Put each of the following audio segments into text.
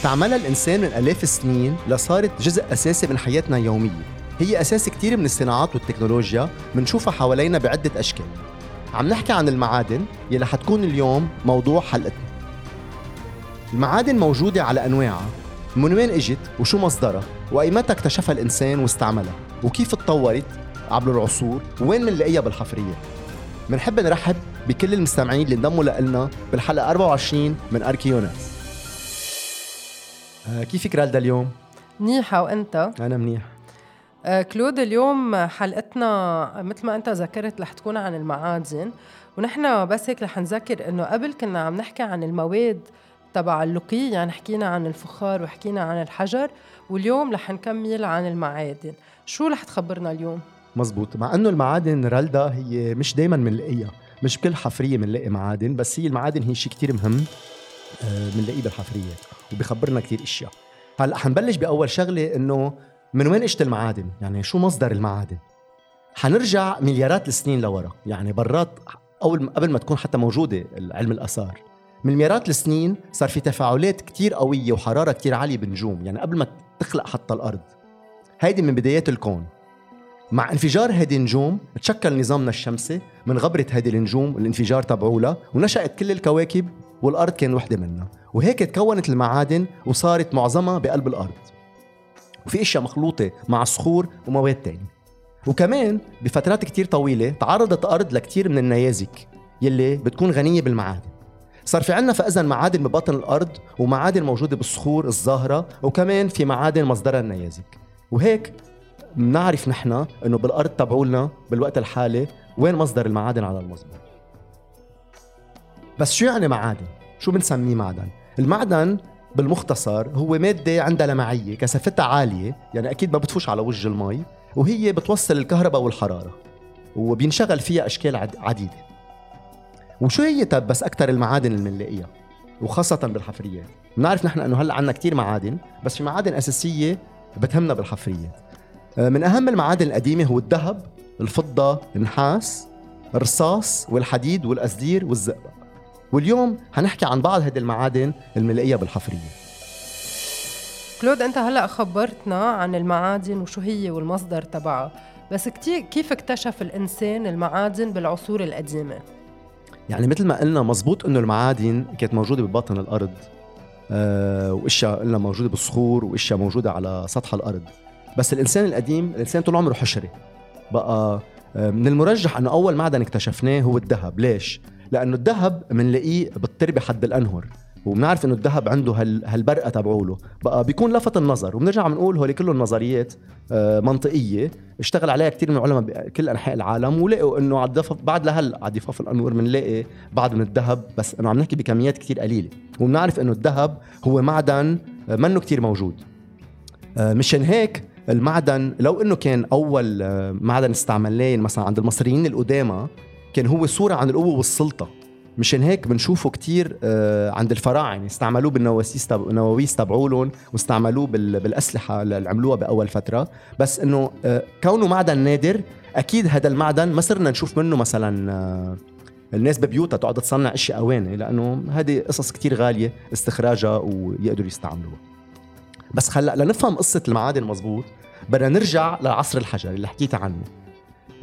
استعملها الإنسان من آلاف السنين لصارت جزء أساسي من حياتنا اليومية هي أساس كتير من الصناعات والتكنولوجيا منشوفها حوالينا بعدة أشكال. عم نحكي عن المعادن يلي حتكون اليوم موضوع حلقتنا. المعادن موجودة على أنواعها من وين إجت وشو مصدرها وايمتى اكتشفها الإنسان واستعملها وكيف تطورت عبر العصور وين بنلاقيها بالحفريات بنحب نرحب بكل المستمعين اللي انضموا لنا بالحلقة 24 من أركيوناس. كيفك رالدا اليوم؟ منيحة وأنت؟ أنا منيح آه كلود اليوم حلقتنا مثل ما أنت ذكرت رح تكون عن المعادن ونحن بس هيك رح نذكر إنه قبل كنا عم نحكي عن المواد تبع اللقي يعني حكينا عن الفخار وحكينا عن الحجر واليوم رح نكمل عن المعادن شو رح تخبرنا اليوم؟ مزبوط مع إنه المعادن رالدا هي مش دائما بنلاقيها مش بكل حفرية بنلاقي معادن بس هي المعادن هي شيء كتير مهم آه، بنلاقيه بالحفريات وبخبرنا كتير إشياء. هلأ حنبلش بأول شغلة إنه من وين إجت المعادن؟ يعني شو مصدر المعادن؟ حنرجع مليارات السنين لورا. يعني برات أول قبل ما تكون حتى موجودة علم الآثار من مليارات السنين صار في تفاعلات كتير قوية وحرارة كتير عالية بالنجوم يعني قبل ما تخلق حتى الأرض. هيدي من بدايات الكون. مع انفجار هذه النجوم تشكل نظامنا الشمسي من غبرة هذه النجوم الانفجار تبعولها ونشأت كل الكواكب والأرض كان وحدة منها وهيك تكونت المعادن وصارت معظمها بقلب الأرض. وفي أشياء مخلوطة مع صخور ومواد تانية. وكمان بفترات كتير طويلة تعرضت الأرض لكتير من النيازك يلي بتكون غنية بالمعادن. صار في عنا فإذا معادن ببطن الأرض ومعادن موجودة بالصخور الظاهرة وكمان في معادن مصدرها النيازك. وهيك بنعرف نحن إنه بالأرض تبعولنا بالوقت الحالي وين مصدر المعادن على المزبوط بس شو يعني معادن؟ شو بنسميه معدن؟ المعدن بالمختصر هو مادة عندها لمعية كثافتها عالية يعني أكيد ما بتفوش على وجه المي وهي بتوصل الكهرباء والحرارة وبينشغل فيها أشكال عديدة. وشو هي طب بس أكثر المعادن اللي بنلاقيها وخاصة بالحفريات. بنعرف نحن إنه هلأ عندنا كثير معادن بس في معادن أساسية بتهمنا بالحفريات. آه، من أهم المعادن القديمة هو الذهب الفضة النحاس الرصاص والحديد والأزدير والزئبق. واليوم حنحكي عن بعض هذه المعادن اللي بنلاقيها بالحفرية. كلود أنت هلأ خبرتنا عن المعادن وشو هي والمصدر تبعها. بس كتير كيف اكتشف الإنسان المعادن بالعصور القديمة؟ يعني مثل ما قلنا مزبوط إنه المعادن كانت موجودة بباطن الأرض. آه وأشياء قلنا موجودة بالصخور وأشياء موجودة على سطح الأرض. بس الإنسان القديم الإنسان طول عمره حشري بقى آه من المرجح إنه أول معدن اكتشفناه هو الذهب. ليش؟ لأنه الذهب بنلاقيه بالتربه حد الأنهر وبنعرف إنه الذهب عنده هال هالبرقة تبعوله. بقى بيكون لفت النظر وبنرجع بنقول هول كلهم نظريات آه، منطقية اشتغل عليها كثير من العلماء بكل أنحاء العالم ولقوا إنه على الضفاف بعد لهلأ على ضفاف الانور بنلاقي بعض من الذهب بس إنه عم نحكي بكميات كثير قليلة. وبنعرف إنه الذهب هو معدن آه، منه كثير موجود. آه، مشان هيك المعدن لو إنه كان أول معدن استعملناه مثلا عند المصريين القدامى كان هو صورة عن القوة والسلطة. مشان هيك بنشوفه كتير آه، عند الفراعنة. استعملوه بالنواسيس. نواويس تبعولهم واستعملوه بال... بالأسلحة اللي عملوها بأول فترة. بس إنه آه، كونه معدن نادر أكيد هذا المعدن ما صرنا نشوف منه مثلا آه، الناس ببيوتها تقعد تصنع اشياء أواني لأنه هذه قصص كتير غالية استخراجها ويقدروا يستعملوها. بس خلق لنفهم قصة المعادن مزبوط بدنا نرجع لعصر الحجري اللي حكيت عنه.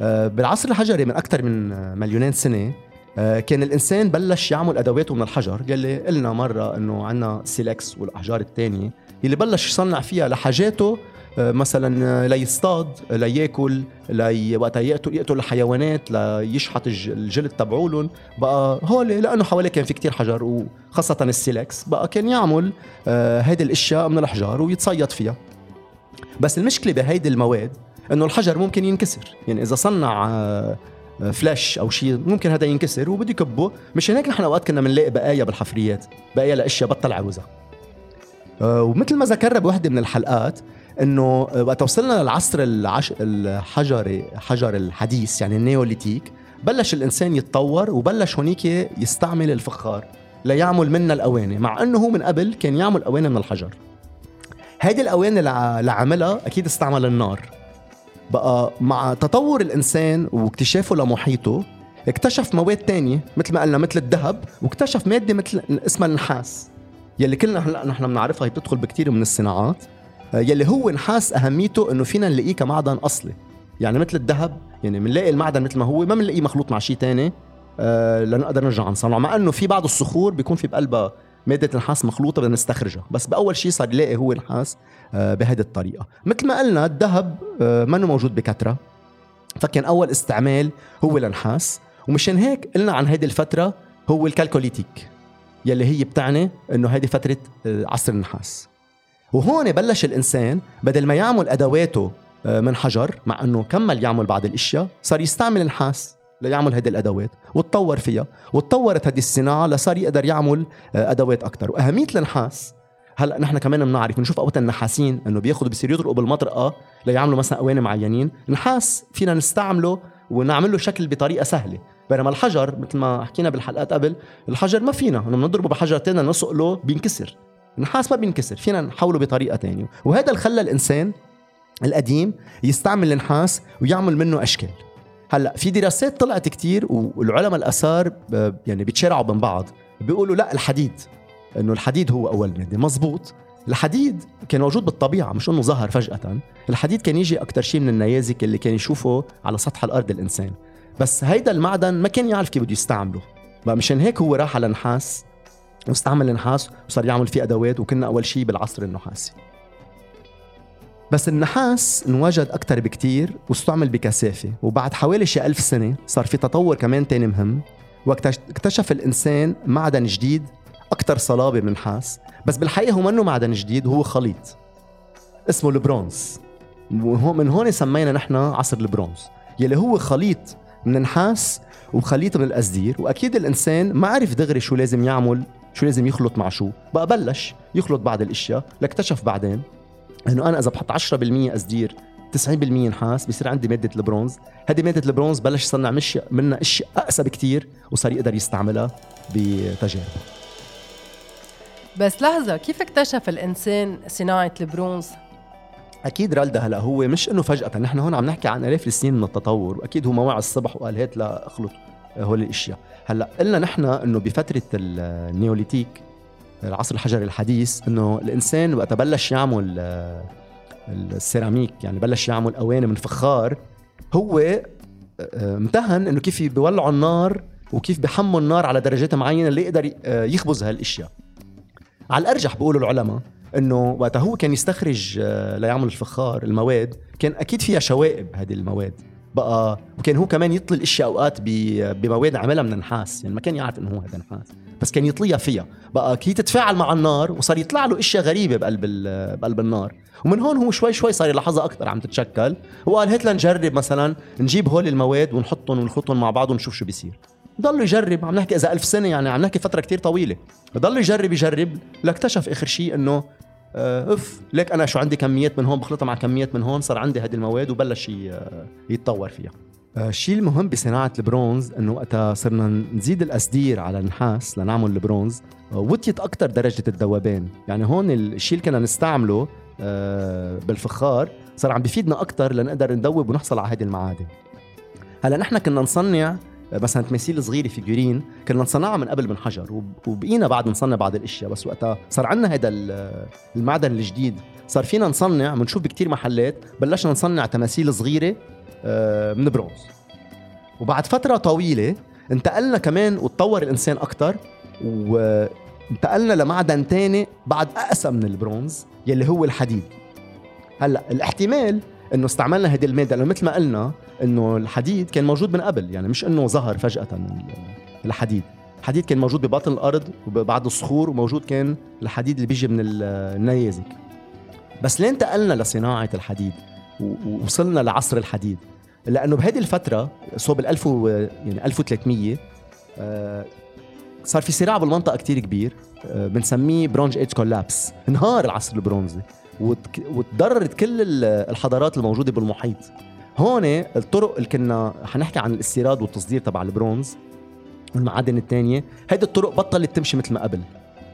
بالعصر الحجري من أكثر من مليونين سنة آه، كان الإنسان بلش يعمل ادواته من الحجر يلي قلنا مرة إنه عندنا سيلكس والأحجار الثانية اللي بلش يصنع فيها لحاجاته آه، مثلا آه، ليصطاد ليأكل لي وقتها يقتل يقتل الحيوانات ليشحط الجلد تبعولن بقى هول لأنه حواليه كان في كتير حجر وخاصة ال silex بقى كان يعمل هيدي الأشياء من الأحجار ويتصيد فيها. بس المشكلة بهيدي المواد إنه الحجر ممكن ينكسر. يعني إذا صنع flèche أو شيء ممكن هذا ينكسر وبده يكبه. مشان هيك نحن أوقات كنا بنلاقي بقايا بالحفريات بقايا لأشياء بطل عاوزها. آه، ومثل ما ذكرنا بوحدة من الحلقات إنه آه، وقت وصلنا للعصر العش... الحجري حجر الحديث يعني النيوليتيك بلش الإنسان يتطور وبلش هونيك يستعمل الفخار ليعمل منا الأواني مع إنه هو من قبل كان يعمل أواني من الحجر. هيدي الأواني اللي عملها أكيد استعمل النار. بقى مع تطور الإنسان واكتشافه لمحيطه اكتشف مواد تانية مثل ما قلنا مثل الذهب واكتشف مادة مثل اسمها النحاس يلي كلنا هلأ نحن بنعرفها هي بتدخل بكثير من الصناعات آه، يلي هو نحاس أهميته إنه فينا نلاقيه كمعدن أصلي. يعني مثل الذهب يعني بنلاقي المعدن مثل ما هو ما بنلاقيه مخلوط مع شيء ثاني آه لنقدر نرجع نصنعه مع إنه في بعض الصخور بيكون في بقلبها مادة نحاس مخلوطة بدنا نستخرجها بس بأول شيء صار يلاقي هو نحاس. آه بهذه الطريقة. مثل ما قلنا الذهب آه منه موجود بكثرة. فكان أول استعمال هو لنحاس ومشان هيك قلنا عن هذه الفترة هو الكالكوليتيك يلي هي بتعني إنه هذه فترة آه، عصر النحاس. وهون بلش الإنسان بدل ما يعمل أدواته آه، من حجر مع إنه كمل يعمل بعض الأشياء صار يستعمل النحاس ليعمل هذه الأدوات وتطور فيها وتطورت هذه الصناعة لصار يقدر يعمل آه، أدوات أكثر وأهمية النحاس هلا نحن كمان بنعرف بنشوف أوقات النحاسين إنه بياخذوا بصيروا يطرقوا بالمطرقه ليعملوا مثلا أواني معينين. نحاس فينا نستعمله ونعمل له شكل بطريقة سهلة. بينما الحجر مثل ما حكينا بالحلقات قبل الحجر ما فينا إنه بنضربه بحجر تاني نسقله بينكسر. النحاس ما بينكسر فينا نحوله بطريقة تانية. وهذا اللي خلى الإنسان القديم يستعمل النحاس ويعمل منه أشكال. هلا في دراسات طلعت كتير والعلماء الآثار يعني بيتشارعوا بين بعض. بيقولوا لا الحديد. إنه الحديد هو أول مادة. مزبوط. الحديد كان موجود بالطبيعة مش إنه ظهر فجأة. الحديد كان يجي أكثر شيء من النيازك اللي كان يشوفه على سطح الأرض الإنسان. بس هيدا المعدن ما كان يعرف كيف بده يستعمله. بقى مشان هيك هو راح على النحاس واستعمل النحاس وصار يعمل فيه أدوات وكنا أول شيء بالعصر النحاسي بس النحاس انوجد أكثر بكتير واستعمل بكثافة. وبعد حوالي شي ألف سنة صار في تطور كمان تاني مهم. واكتشف الإنسان معدن جديد أكثر صلابة من النحاس بس بالحقيقة هو منه معدن جديد هو خليط. اسمه البرونز. من هون سمينا نحن عصر البرونز. يلي هو خليط من النحاس وخليط من الأزدير وأكيد الإنسان ما عرف دغري شو لازم يعمل شو لازم يخلط مع شو. بقى بلش يخلط بعض الأشياء لاكتشف بعدين إنه أنا إذا بحط 10% أزدير 90% نحاس بصير عندي مادة البرونز. هذه مادة البرونز بلش يصنع منها اشياء أقسى بكتير وصار يقدر يستعملها بتجاربه. بس لحظة كيف اكتشف الإنسان صناعة البرونز؟ أكيد رالدا هلا هو مش إنه فجأة نحن هون عم نحكي عن آلاف السنين من التطور واكيد هو ما وعى الصبح وقال هات لا اخلط هول الأشياء. هلا قلنا نحن إنه بفترة ال néolithique العصر الحجري الحديث إنه الإنسان وقت بلش يعمل آه، السيراميك يعني بلش يعمل أواني من فخار هو آه، امتهن إنه كيف بيولعوا النار وكيف بحموا النار على درجات معينة اللي يقدر آه، يخبز هالأشياء. على الأرجح بيقولوا العلماء إنه وقت هو كان يستخرج ليعمل الفخار المواد كان أكيد فيها شوائب هذه المواد. بقى وكان هو كمان يطلي الإشياء أوقات بمواد عملها من النحاس يعني ما كان يعرف إنه هو هذا نحاس بس كان يطليها فيها. بقى هي تتفاعل مع النار وصار يطلع له إشياء غريبة بقلب بقلب النار. ومن هون هو شوي شوي صار يلاحظها أكثر عم تتشكل وقال هات لنجرب مثلا نجيب هول المواد ونحطهم ونخلطهم مع بعض ونشوف شو بيصير. ضل يجرب. عم نحكي إذا ألف سنة يعني عم نحكي فترة كتير طويلة. ضل يجرب يجرب. لاكتشف آخر شيء إنه آه، اف ليك أنا شو عندي كميات من هون بخلطها مع كميات من هون صار عندي هذه المواد وبلش يتطور فيها. آه، الشيء المهم بصناعة البرونز إنه وقتها صرنا نزيد القصدير على النحاس لنعمل البرونز آه، وطيت أكثر درجة الذوبان، يعني هون الشيء اللي كنا نستعمله آه، بالفخار صار عم بفيدنا أكثر لنقدر ندوب ونحصل على هذه المعادن. هلا نحن كنا نصنع مثلا تماثيل صغيره فيجورين كنا نصنعها من قبل من حجر وبقينا بعد نصنع بعض الأشياء بس وقتها صار عندنا هذا المعدن الجديد. صار فينا نصنع بنشوف بكثير محلات بلشنا نصنع تماثيل صغيرة آه، من برونز. وبعد فترة طويلة انتقلنا كمان وتطور الإنسان أكتر وانتقلنا لمعدن تاني بعد أقسى من البرونز يلي هو الحديد. هلأ الاحتمال إنه استعملنا هذه الماده لأنه مثل ما قلنا إنه الحديد كان موجود من قبل يعني مش إنه ظهر فجأة الحديد. الحديد كان موجود بباطن الأرض وبعد الصخور وموجود كان الحديد اللي بيجي من النيازك. بس لين انتقلنا لصناعة الحديد ووصلنا لعصر الحديد؟ لأنه بهذه الفترة صوب ال 1000 يعني 1300 آه، صار في صراع بالمنطقة كتير كبير آه، بنسميه برونج ايج كولابس انهار العصر البرونزي. وتضررت كل الحضارات الموجودة بالمحيط. هون الطرق اللي كنا حنحكي عن الاستيراد والتصدير تبع البرونز والمعادن الثانية هيدي الطرق بطلت تمشي مثل ما قبل.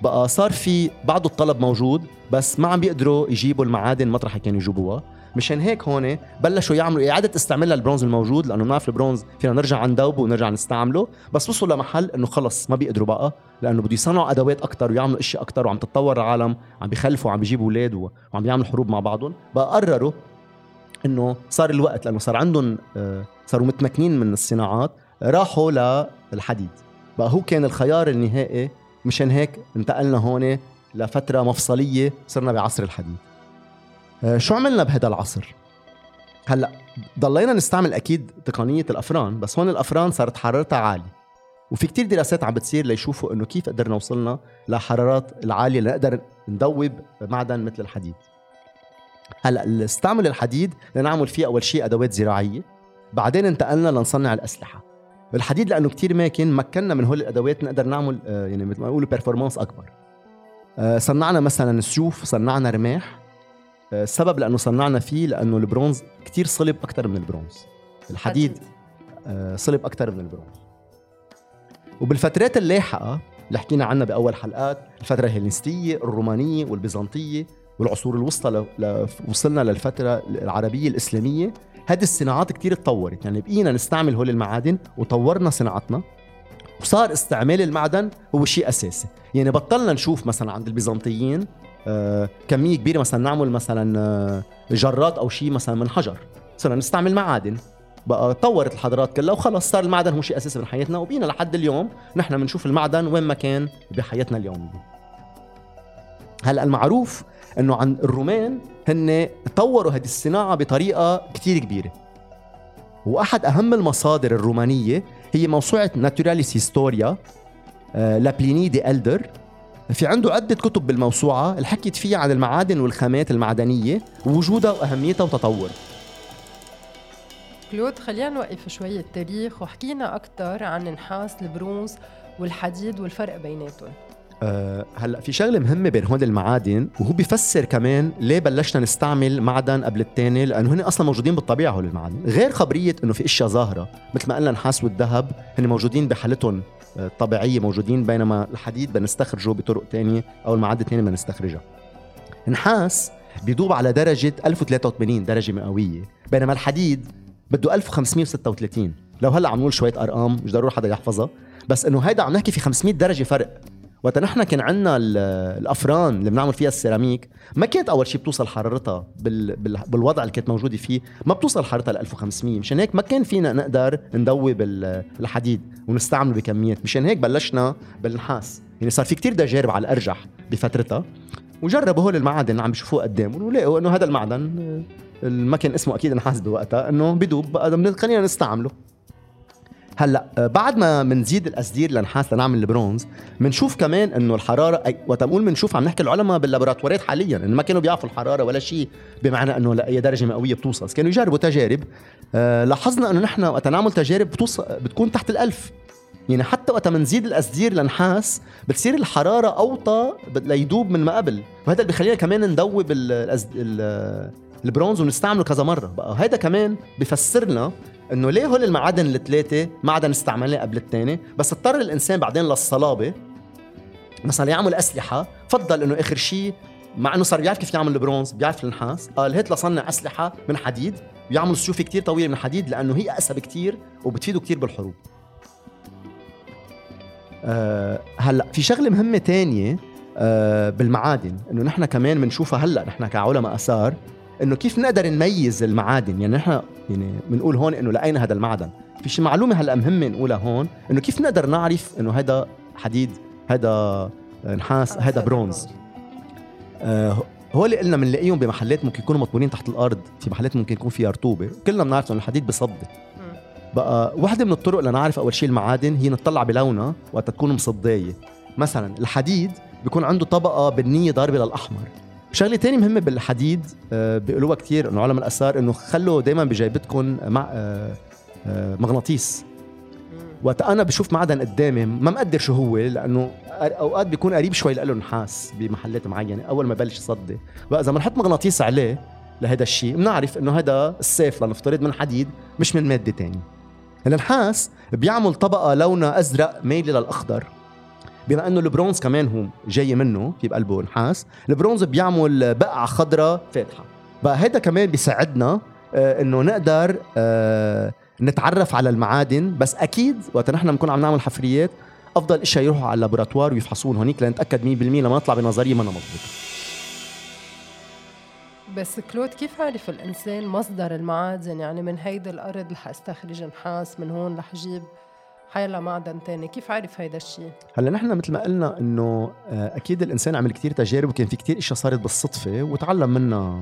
بقى صار في بعض الطلب موجود بس ما عم بيقدروا يجيبوا المعادن مطرح كانوا يجيبوها. مشان هيك هون بلشوا يعملوا إعادة استعمال للبرونز الموجود لأنه بنعرف البرونز فينا نرجع ندوبه ونرجع نستعمله بس وصلوا لمحل إنه خلص ما بيقدروا بقى لأنه بده يصنعوا أدوات أكثر ويعملوا اشياء أكثر وعم تتطور العالم عم بيخلفوا وعم بيجيبوا أولاد وعم بيعملوا حروب مع بعضهم. بقى قرروا إنه صار الوقت لأنه صار عندهم آه، صاروا متمكنين من الصناعات راحوا للحديد. بقى هو كان الخيار النهائي مشان هيك انتقلنا هون لفترة مفصلية صرنا بعصر الحديد. شو عملنا بهذا العصر؟ هلأ ضلينا نستعمل أكيد تقنية الأفران بس هون الأفران صارت حرارتها عالية. وفي كتير دراسات عم بتصير ليشوفوا إنه كيف قدرنا وصلنا لحرارات العالية لنقدر ندوب معدن مثل الحديد. هلأ استعمل الحديد لنعمل فيه أول شيء أدوات زراعية بعدين انتقلنا لنصنع الأسلحة. الحديد لأنه كتير ماكن مكننا من هول الأدوات نقدر نعمل آه، يعني مثل ما يقولوا performance أكبر. آه، صنعنا مثلا سيوف صنعنا رماح آه، السبب لأنه صنعنا فيه لأنه البرونز كتير صلب أكثر من البرونز. الحديد صلب أكثر من البرونز. وبالفترات اللاحقة اللي حكينا عنها بأول حلقات الفترة الهلينستيه الرومانية والبيزنطية والعصور الوسطى وصلنا للفترة العربية الإسلامية هذه الصناعات كتير تطورت يعني بقينا نستعمل هول المعادن وطورنا صناعتنا وصار استعمال المعدن هو شيء أساسي. يعني بطلنا نشوف مثلا عند البيزنطيين آه كمية كبيرة مثلا نعمل مثلا آه جرات أو شيء مثلا من حجر. صرنا نستعمل معادن. بقى تطورت الحضارات كلها وخلص صار المعدن هو شيء أساسي من حياتنا. وبقينا لحد اليوم نحن بنشوف المعدن وين ما كان بحياتنا اليوميه هلأ المعروف إنه عن الرومان هن طوروا هذه الصناعة بطريقة كتير كبيرة. وأحد أهم المصادر الرومانية هي موسوعة Naturalis Historia ل Pliny the Elder في عنده عدة كتب بالموسوعة اللي حكيت فيها عن المعادن والخامات المعدنية ووجودها وأهميتها وتطورها كلود خلينا نوقف شوي التاريخ وحكينا أكثر عن النحاس البرونز والحديد والفرق بيناتهم. أه هلأ في شغلة مهمة بين هول المعادن وهو بيفسر كمان ليه بلشنا نستعمل معدن قبل الثاني لأنه هن أصلا موجودين بالطبيعة هول المعادن. غير خبرية إنه في إشياء ظاهرة مثل ما قلنا النحاس والذهب هن موجودين بحالتهم الطبيعيه آه، موجودين بينما الحديد بنستخرجه بطرق ثانية أو المعادن الثانية بنستخرجها. النحاس بيدوب على درجة 1083 درجة مئوية بينما الحديد بده 1536 لو هلأ عم نقول شوية أرقام مش ضروري حدا يحفظها بس إنه هيدا عم نحكي في 500 درجة فرق. وقت نحن كان عندنا الأفران اللي بنعمل فيها السيراميك ما كانت أول شيء بتوصل حرارتها بال... بال... بالوضع اللي كانت موجودة فيه ما بتوصل حرارتها ل 1500 مشان هيك ما كان فينا نقدر ندوب الحديد ونستعمله بكميات مشان هيك بلشنا بالنحاس. يعني صار في كتير تجارب على الأرجح بفترتها وجربوا هول المعادن اللي عم بيشوفوه قدامهم ولقوا إنه هذا المعدن ما كان اسمه أكيد نحاس بوقتها إنه بدوب خلينا نستعمله. هلا آه، بعد ما بنزيد الاسدير لنحاس لنعمل البرونز بنشوف كمان إنه الحرارة وقت بنقول بنشوف عم نحكي العلماء باللابوراتوارات حاليا إنه ما كانوا بيعرفوا الحرارة ولا شيء بمعنى إنه لاي درجة مئوية بتوصل. كانوا يجربوا تجارب آه لاحظنا إنه نحن وقت نعمل تجارب بتوصل بتكون تحت الألف. يعني حتى وقت بنزيد الاسدير لنحاس بتصير الحرارة أوطى ليدوب من ما قبل. وهذا اللي بخلينا كمان ندوب البرونز ونستعمله كذا مرة. بقى هذا كمان بفسر لنا إنه ليه هول المعادن الثلاثه معدن استعملناه قبل الثاني بس اضطر الإنسان بعدين للصلابة. مثلا يعمل أسلحة فضل إنه آخر شيء مع إنه صار بيعرف كيف يعمل البرونز بيعرف النحاس. قال هات لصنع أسلحة من حديد. بيعمل سيوف كتير طويلة من حديد لأنه هي أقسى بكتير وبتفيده كتير بالحروب. أه هلأ في شغلة مهمة تانية أه بالمعادن. إنه نحن كمان بنشوفها هلأ نحن كعلماء آثار إنه كيف نقدر نميز المعادن؟ يعني نحن يعني بنقول هون إنه لقينا هذا المعدن؟ في شي معلومة هلأ مهمة نقولها هون إنه كيف نقدر نعرف إنه هذا حديد هذا نحاس هذا برونز؟ آه هو اللي قلنا بنلاقيهم بمحلات ممكن يكونوا مطبونين تحت الأرض في محلات ممكن يكون فيها رطوبة. كلنا بنعرف إنه الحديد بصدي. بقى وحدة من الطرق لنعرف أول شيء المعادن هي نطلع بلونها وقت تكون مصدية. مثلا الحديد بيكون عنده طبقة بنيه ضاربة للأحمر. شغلة تانية مهمة بالحديد آه، بيقولوها كثير إنه علماء الأثار إنه خلوا دائما بجيبتكم مع آه، آه، مغناطيس. وقت أنا بشوف معدن قدامي ما مقدر شو هو لأنه أوقات بيكون قريب شوي له نحاس بمحلات معينة أول ما بلش يصدي. بقى إذا بنحط مغناطيس عليه لهذا الشيء بنعرف إنه هذا السيف لنفترض من حديد مش من مادة تانية. النحاس بيعمل طبقة لونها أزرق مايلة للأخضر. بما إنه البرونز كمان هو جاي منه في بقلبه نحاس البرونز بيعمل بقعة خضراء فاتحة. بقى هيدا كمان بيساعدنا آه، إنه نقدر آه، نتعرف على المعادن. بس أكيد وقت نحن بنكون عم نعمل حفريات أفضل اشياء يروحوا على اللابوراتوار ويفحصون هونيك لنتأكد 100% لما نطلع بنظرية ما مضبوطه بس كلود كيف عرف الإنسان مصدر المعادن؟ يعني من هيدي الأرض رح استخرج نحاس من هون رح أجيب حيلا معدن تاني. كيف عرف هيدا الشيء هلا نحن مثل ما قلنا إنه آه، أكيد الإنسان عمل كتير تجارب وكان في كتير إشياء صارت بالصدفة وتعلم منها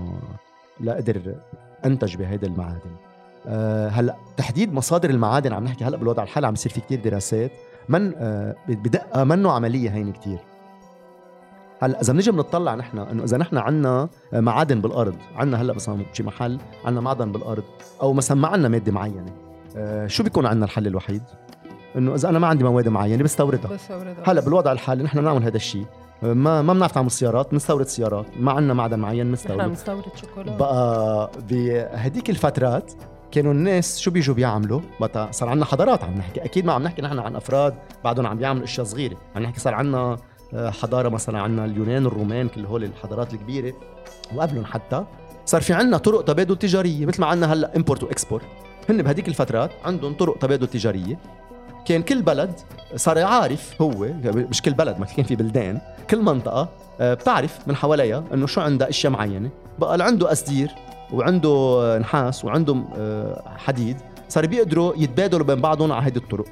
لقدر أنتج بهيدا المعادن. أه هلا تحديد مصادر المعادن عم نحكي هلا بالوضع الحالي عم يصير في كتير دراسات. من أه بدقة منه عملية هين كتير. هلا إذا بنجي بنطلع نحن إنه إذا نحن عندنا معادن بالأرض عندنا هلا مثلا بشي محل عندنا معدن بالأرض أو مثلا ما عندنا مادة معينة شو بيكون عندنا الحل الوحيد؟ إنه إذا أنا ما عندي مواد معينة بستوردها. بستوردها. هلأ بالوضع الحالي نحن بنعمل هذا الشيء. ما ما بنعرف نعمل سيارات بنستورد سيارات. ما عندنا معدن معين بنستورد نحن بنستورد. شوكولا بقى بهديك الفترات كانوا الناس شو بيجوا بيعملوا؟ بقى صار عندنا حضارات عم نحكي. أكيد ما عم نحكي نحن عن أفراد بعدهم عم بيعملوا أشياء صغيرة. عم نحكي صار عندنا آه، حضارة مثلا عندنا اليونان الرومان كل هول الحضارات الكبيرة. وقبلهم حتى صار في عندنا طرق تبادل تجارية. مثل ما عندنا هلأ import و export هن بهديك الفترات عندهم طرق تبادل تجارية. كان كل بلد صار عارف هو مش كل بلد ما كان في بلدان كل منطقة آه، بتعرف من حواليها إنه شو عندها أشياء معينة. بقى عنده أسدير وعنده نحاس وعنده آه، حديد صار بيقدروا يتبادلوا بين بعضهم على هيدي الطرق.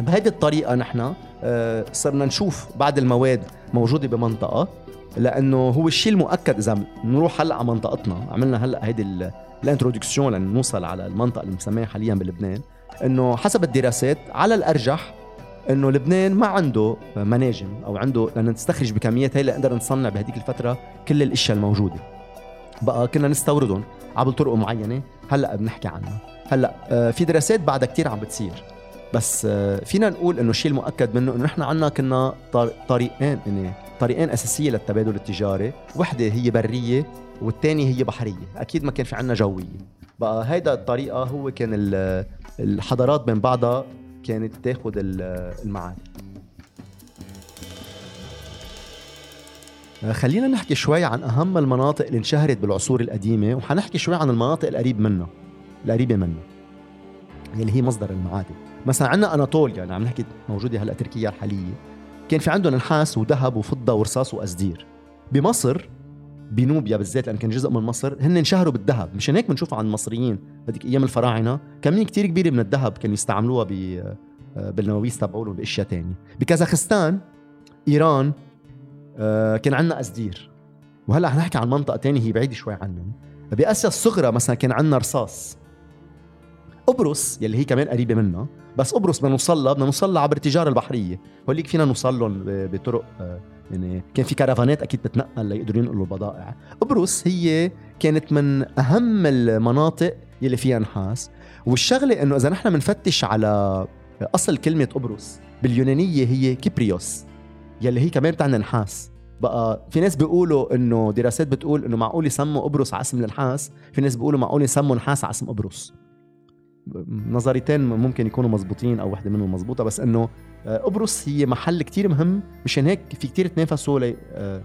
بهيدي الطريقة نحن آه، صرنا نشوف بعض المواد موجودة بمنطقة لأنه هو الشيء المؤكد إذا نروح هلأ على منطقتنا. عملنا هلأ هيدي الانترودكسيون لنوصل على المنطقة اللي مسميها حاليا بلبنان. إنه حسب الدراسات على الأرجح إنه لبنان ما عنده مناجم أو عنده لأن تستخرج بكميات هي لنقدر نصنع بهديك الفترة كل الأشياء الموجودة. بقى كنا نستوردهم عبر طرق معينة هلأ بنحكي عنها. هلأ آه، في دراسات بعدها كتير عم بتصير. بس آه، فينا نقول إنه الشيء المؤكد منه إنه نحن عندنا كنا طريقين يعني طريقين أساسية للتبادل التجاري. وحدة هي برية والثانيه هي بحرية. أكيد ما كان في عندنا جوية. بقى هيدا الطريقة هو كان الحضارات بين بعضها كانت تاخذ المعادن خلينا نحكي شوي عن أهم المناطق اللي انشهرت بالعصور القديمة وحنحكي شوي عن المناطق القريب منها القريبة منها اللي هي مصدر المعادن. مثلا عندنا اناطوليا يعني عم نحكي موجودة هلأ تركيا الحالية. كان في عندهم نحاس وذهب وفضة ورصاص وأزدير. بمصر بنوبيا بالذات لأن كان جزء من مصر. هن انشهروا بالذهب. مشان هيك بنشوف عن المصريين. هذيك أيام الفراعنة. كميه كتير كبيره من الذهب كانوا يستعملوها ب آه، بالنواويس تبعولهم بأشياء تانية. بكازاخستان إيران آه، كان عندنا أزدير. وهلأ حنحكي عن منطقة تانية هي بعيدة شوي عنهم. بآسيا الصغرى مثلا كان عندنا رصاص. قبرص يلي هي كمان قريبة منا بس قبرص بدنا نوصل لها بدنا نوصل لها عبر التجارة البحرية. هوليك فينا نوصل لهم بطرق آه، يعني كان في كرفانات أكيد بتتنقل ليقدروا ينقلوا البضائع. قبرص هي كانت من أهم المناطق يلي فيها نحاس. والشغلة إنه إذا نحن بنفتش على أصل كلمة قبرص باليونانية هي كيبريوس يلي هي كمان بتعني نحاس. بقى في ناس بيقولوا إنه دراسات بتقول إنه معقول يسموا قبرص على اسم النحاس في ناس بيقولوا معقول يسموا نحاس على اسم قبرص. نظريتين ممكن يكونوا مزبوطين أو وحده منهم مزبوطه بس إنه قبرص هي محل كتير مهم مشان هيك في كتير تنافسوا آه،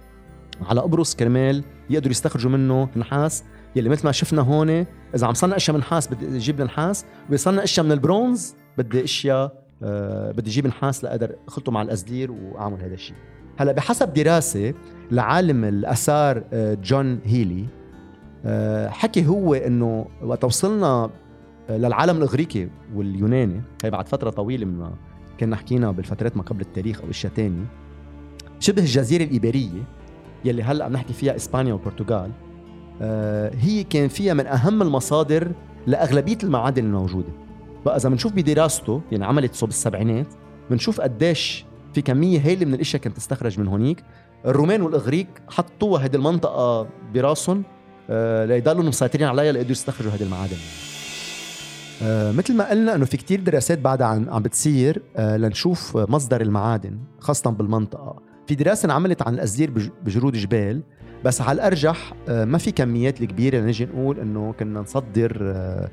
على قبرص كرمال يقدروا يستخرجوا منه نحاس. يلي مثل ما شفنا هون إذا عم صنع أشياء من نحاس بدي أجيب نحاس ويصنع أشياء من البرونز بدي أشياء أه بدي أجيب نحاس لأقدر أخلطه مع الأزدير وأعمل هذا الشيء هلأ بحسب دراسة لعالم الأثار آه، جون هيلي حكي هو إنه وقت وصلنا للعالم الإغريقي واليوناني هي بعد فترة طويلة من كنا حكينا بالفترات ما قبل التاريخ أو أشياء تانية شبه الجزيرة الإيبيرية يلي هلأ عم نحكي فيها إسبانيا والبرتغال آه هي كان فيها من أهم المصادر لأغلبية المعادن الموجودة. بقى إذا بنشوف بدراسته يعني عملت صوب السبعينات بنشوف قديش في كمية هائله من الأشياء كانت تستخرج من هونيك. الرومان والإغريق حطوها هذه المنطقة براسهم آه ليضلوا مسيطرين عليها ليقدروا يستخرجوا هذه المعادن. آه مثل ما قلنا إنه في كتير دراسات بعدها عم, عم بتصير آه لنشوف مصدر المعادن خاصة بالمنطقة. في دراسة انعملت عن الازدير بجرود جبال بس على الأرجح آه ما في كميات الكبيرة لنجي نقول إنه كنا نصدر آه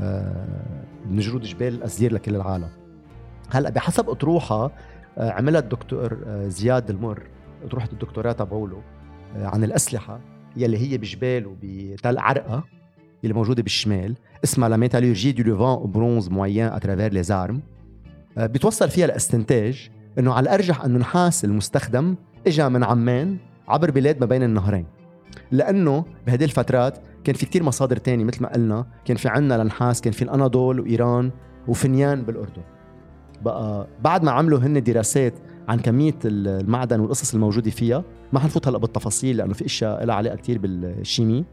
آه من جرود جبال الازدير لكل العالم. هلأ بحسب أطروحة آه عملها الدكتور آه زياد المر أطروحة الدكتوراه تبعوله آه عن الأسلحة يلي هي بجبيل وبتل عرقه اللي موجودة بالشمال. اسمها La métallurgie du Levant Bronze moyen à travers les armes بيتوصل فيها لاستنتاج إنه على الأرجح انه النحاس المستخدم اجى من عمان عبر بلاد ما بين النهرين. لأنه بهذه الفترات كان في كتير مصادر تانية مثل ما قلنا كان في عنا لنحاس كان في الأناضول وإيران وفنيان بالأردن. بقى بعد ما عملوا هن دراسات عن كمية المعدن والقصص الموجودة فيها ما حنفوت هلا بالتفاصيل لأنه في إشياء لها علاقة كثير بالشيمي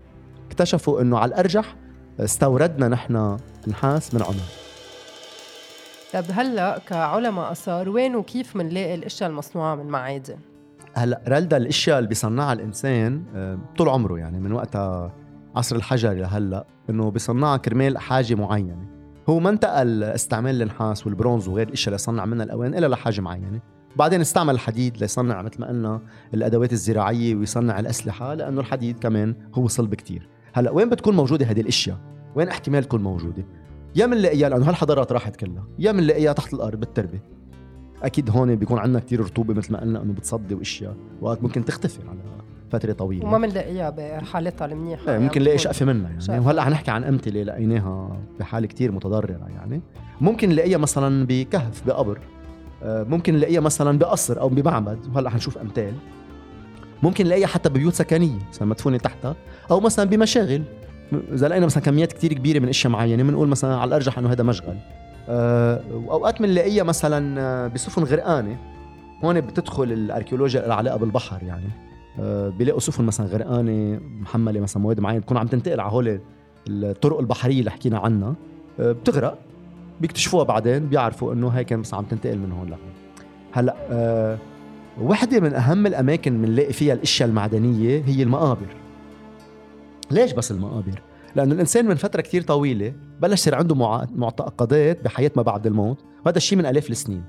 اكتشفوا إنه على الأرجح استوردنا نحن نحاس من عمان طيب هلا كعلماء آثار وين وكيف بنلاقي الأشياء المصنوعة من معادن؟ هلا رلدا الأشياء اللي بيصنعها الإنسان آه، طول عمره يعني من وقتها عصر الحجر لهلا إنه بيصنعها كرمال حاجة معينة. هو ما انتقل استعمال النحاس والبرونز وغير الأشياء اللي صنع منها الأوان الا لحاجة معينة. بعدين استعمل الحديد ليصنع مثل ما قلنا الأدوات الزراعية ويصنع الأسلحة لأنه الحديد كمان هو صلب كتير. هلا وين بتكون موجودة هذه الأشياء؟ وين احتمال تكون موجودة؟ يا بنلاقيها لأنه هالحضارات راحت كلها. يا بنلاقيها تحت الأرض بالتربة. أكيد هون بيكون عندنا كتير رطوبة مثل ما قلنا إنه بتصدي وأشياء. وقت ممكن تختفي على فترة طويلة. وما بنلاقيها بحالتها المنيحة إيه ممكن نلاقي شقفة منها يعني. وهلأ حنحكي عن أمثلة لقيناها بحالة كتير متضررة يعني. ممكن نلاقيها مثلا بكهف بقبر. آه، ممكن نلاقيها مثلا بقصر أو بمعبد. وهلأ حنشوف أمثال. ممكن نلاقيها حتى ببيوت سكنية مثلا مدفونة تحتها أو مثلا بمشاغل. اذا لقينا مثلا كميات كتير كبيرة من إشياء معينة بنقول مثلا على الأرجح إنه هذا مشغل. آه، وأوقات بنلاقيها مثلا آه، بسفن غرقانة. هون بتدخل الأركيولوجيا العلاقة بالبحر يعني. آه، بيلاقوا سفن مثلا غرقانة محملة مثلا مواد معينة تكون عم تنتقل على هول الطرق البحرية اللي حكينا عنها. بتغرق بيكتشفوها بعدين بيعرفوا إنه هي كان مثلا عم تنتقل من هون لهون. هلأ أه وحدة من أهم الأماكن بنلاقي فيها الأشياء المعدنية هي المقابر. ليش بس المقابر؟ لأنه الإنسان من فترة كتير طويلة بلش يصير عنده معتقدات بحياة ما بعد الموت وهذا الشيء من آلاف السنين.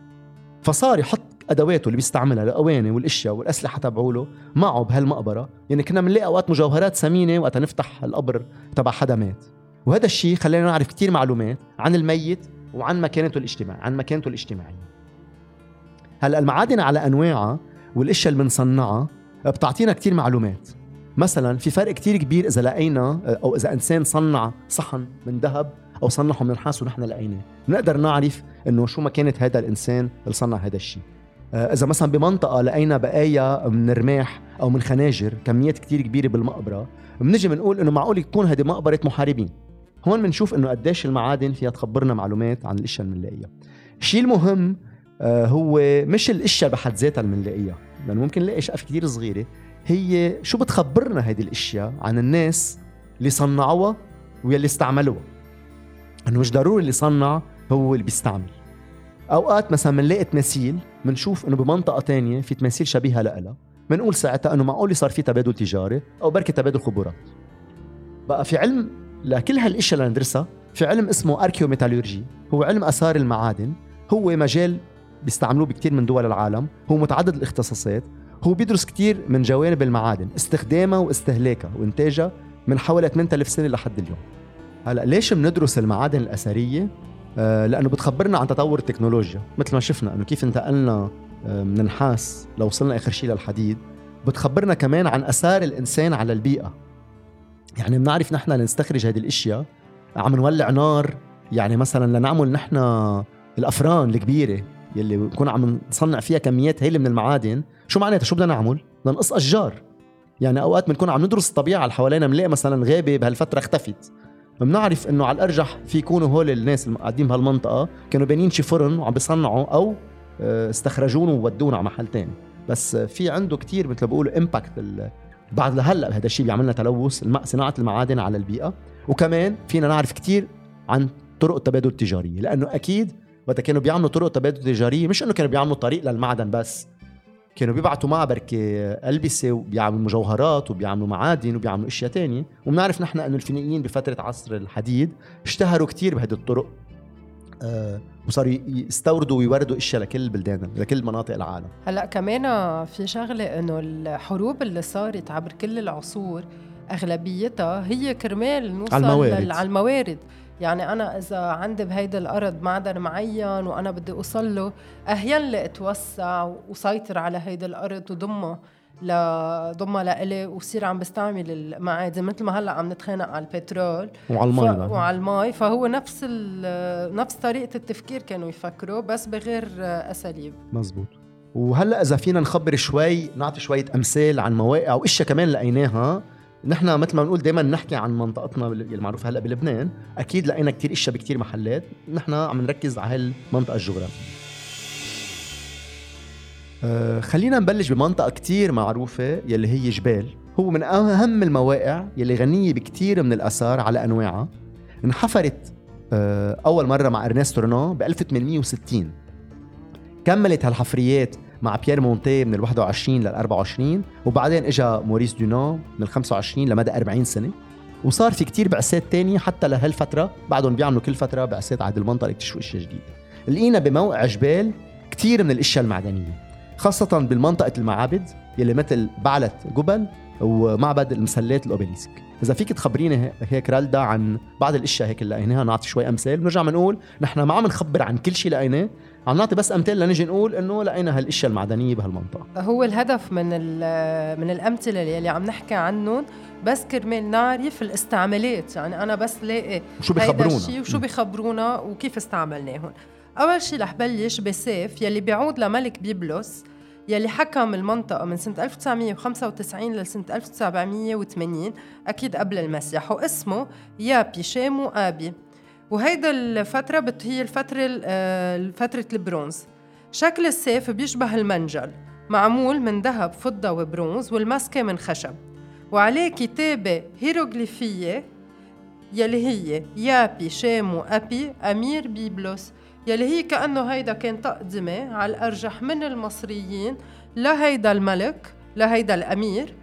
فصار يحط أدواته اللي بيستعملها الاواني والأشياء والأسلحة تبعوله معه بهالمقبرة. يعني كنا بنلاقي أوقات مجوهرات ثمينه وقت نفتح القبر تبع حدا مات. وهذا الشيء خلينا نعرف كتير معلومات عن الميت وعن مكانته الاجتماعية عن مكانته الاجتماعية. هلا المعادن على أنواعها والأشياء اللي بنصنعها بتعطينا كتير معلومات. مثلا في فرق كتير كبير إذا لقينا أو إذا إنسان صنع صحن من ذهب أو صنعه من نحاس ونحن لقيناه. بنقدر نعرف إنه شو مكانه هذا الإنسان اللي صنع هذا الشيء. آه، إذا مثلا بمنطقة لقينا بقايا من رماح أو من خناجر كميات كتير كبيرة بالمقبرة بنجي بنقول إنه معقول يكون هذه مقبرة محاربين. هون بنشوف إنه قديش المعادن فيها تخبرنا معلومات عن الأشياء اللي بنلاقيها. الشيء المهم هو مش الاشياء بحد ذاتها اللي بنلاقيها لأنه ممكن نلاقي شقف كثير صغيرة. هي شو بتخبرنا هذه الأشياء؟ عن الناس اللي صنعوها واللي استعملوها. إنه مش ضروري اللي صنع هو اللي بيستعمل. أوقات مثلا بنلاقي تماثيل بنشوف إنه بمنطقة تانية في تماثيل شبيهة لها. بنقول ساعتها إنه معقول صار في تبادل تجاري أو بركي تبادل خبرات. بقى في علم لكل هالأشياء اللي ندرسها في علم اسمه اركيوميتالورجي هو علم آثار المعادن. هو مجال بيستعملوه بكثير من دول العالم هو متعدد الاختصاصات هو بيدرس كثير من جوانب المعادن استخدامها واستهلاكها وإنتاجها من حوالي 8000 سنة لحد اليوم. هلأ ليش بندرس المعادن الأثرية؟ آه لأنه بتخبرنا عن تطور التكنولوجيا. مثل ما شفنا إنه كيف انتقلنا آه من النحاس لو وصلنا آخر شيء للحديد بتخبرنا كمان عن آثار الإنسان على البيئة. يعني بنعرف نحن لنستخرج هذه الأشياء عم نولع نار يعني مثلا لنعمل نحن الأفران الكبيرة. يلي بنكون عم نصنع فيها كميات هيلة من المعادن. شو معناتها؟ شو بدنا نعمل؟ بدنا نقص أشجار. يعني أوقات بنكون عم ندرس الطبيعة اللي حوالينا بنلاقي مثلا غابة بهالفترة اختفت. بنعرف إنه على الأرجح في يكونوا هول الناس اللي قاعدين بهالمنطقة كانوا بانيين شي فرن وعم بيصنعوا أو آه، استخرجونه وودونا على محل تاني. بس في عنده كتير مثل ما بيقولوا impact بعد لهلأ هذا الشيء بيعمل لنا تلوث صناعة المعادن على البيئة. وكمان فينا نعرف كتير عن طرق التبادل التجارية لأنه أكيد وقت كانوا بيعملوا طرق تبادل تجارية مش إنه كانوا بيعملوا طريق للمعدن بس. كانوا بيبعتوا معها بركة ألبسة وبيعملوا مجوهرات وبيعملوا معادن وبيعملوا أشياء تانية. وبنعرف نحن أنه الفينيقيين بفترة عصر الحديد اشتهروا كتير بهذه الطرق آه وصاروا يستوردوا ويوردوا أشياء لكل البلدان لكل مناطق العالم. هلأ كمان في شغلة إنه الحروب اللي صارت عبر كل العصور أغلبيتها هي كرمال نوصل على الموارد, على الموارد. يعني أنا إذا عندي بهيدي الأرض معدن معين وأنا بدي اوصل له أهين لي أتوسع وسيطر على هيدي الأرض وضمها لضمها لإلي وصير عم بستعمل المعادن. مثل ما هلأ عم نتخانق على البترول. وعلى المي ف... وعلى المي. فهو نفس نفس طريقة التفكير كانوا يفكروا بس بغير أساليب. مزبوط. وهلأ إذا فينا نخبر شوي نعطي شوية أمثال عن مواقع وإشياء كمان لقيناها نحن مثل ما بنقول دائما نحكي عن منطقتنا المعروفه هلأ بلبنان. أكيد لقينا كثير إشياء بكثير محلات. نحن عم نركز على هالمنطقة الجغرافية. آه خلينا نبلش بمنطقة كتير معروفة يلي هي جبيل. هو من أهم المواقع يلي غنية بكتير من الآثار على أنواعها. انحفرت آه أول مرة مع إرنست رينان ب 1860 كملت هالحفريات مع بيير مونتي من ال 21 لل 24 وبعدين اجى موريس دونان من ال 25 لمدى 40 سنة. وصار في كتير بعثات تانية حتى لهالفترة بعدهم بيعملوا كل فترة بعثات على المنطقة يكتشفوا إشياء جديدة. لقينا بموقع جبال كتير من الأشياء المعدنية خاصة بالمنطقة المعابد يلي مثل بعلة جبل ومعبد المسلات الاوبيليسك إذا فيك تخبريني هيك رالدا عن بعض الأشياء هيك اللي لقيناها نعطي شوي أمثال بنرجع بنقول نحن ما عم نخبر عن كل شيء لقيناه عم نعطي بس امثال لنجي نقول إنه لقينا هالإشياء المعدنية بهالمنطقة. هو الهدف من من الأمثلة اللي عم نحكي عنهم بس كرمال نعرف الاستعمالات. يعني أنا بس لاقي شو بيخبرونا. وشو بيخبرونا وكيف استعملناهم. أول شيء رح بلش بسيف يلي بيعود لملك بيبلوس يلي حكم المنطقة من سنة 1995 لسنة 1780 أكيد قبل المسيح واسمه يابي شامو آبي. وهيدا الفترة هي الفترة آه، فترة البرونز. شكل السيف بيشبه المنجل معمول من ذهب فضة وبرونز والمسكة من خشب. وعليه كتابة هيروغليفية يلي هي يابي شامو أبي أمير بيبلوس يلي هي كأنه هيدا كان تقدمة على الأرجح من المصريين لهيدا الملك لهيدا الأمير.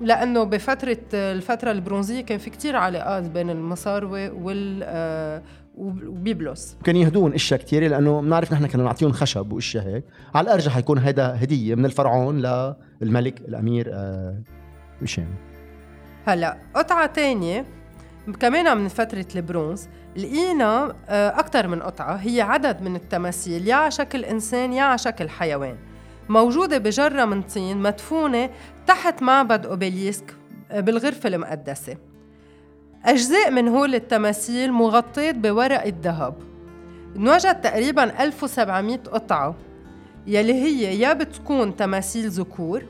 لأنه بفترة الفترة البرونزية كان في كتير علاقات بين المصاروة وال آه، وبيبلوس. كان يهدون إشياء كثيره لأنه بنعرف نحن كنا نعطيهم خشب وإشياء هيك. على الأرجح حيكون هيدا هدية من الفرعون للملك الأمير آه هلا قطعة تانية كمان من فترة البرونز. لقينا آه، أكثر من قطعة هي عدد من التماثيل. يا على شكل إنسان يا على شكل حيوان. موجودة بجرة من طين مدفونة تحت معبد أوبيليسك آه، بالغرفة المقدسة. أجزاء من هول التماثيل مغطية بورق الذهب. نوجد تقريبا 1700 قطعة يلي هي يا بتكون تماثيل ذكور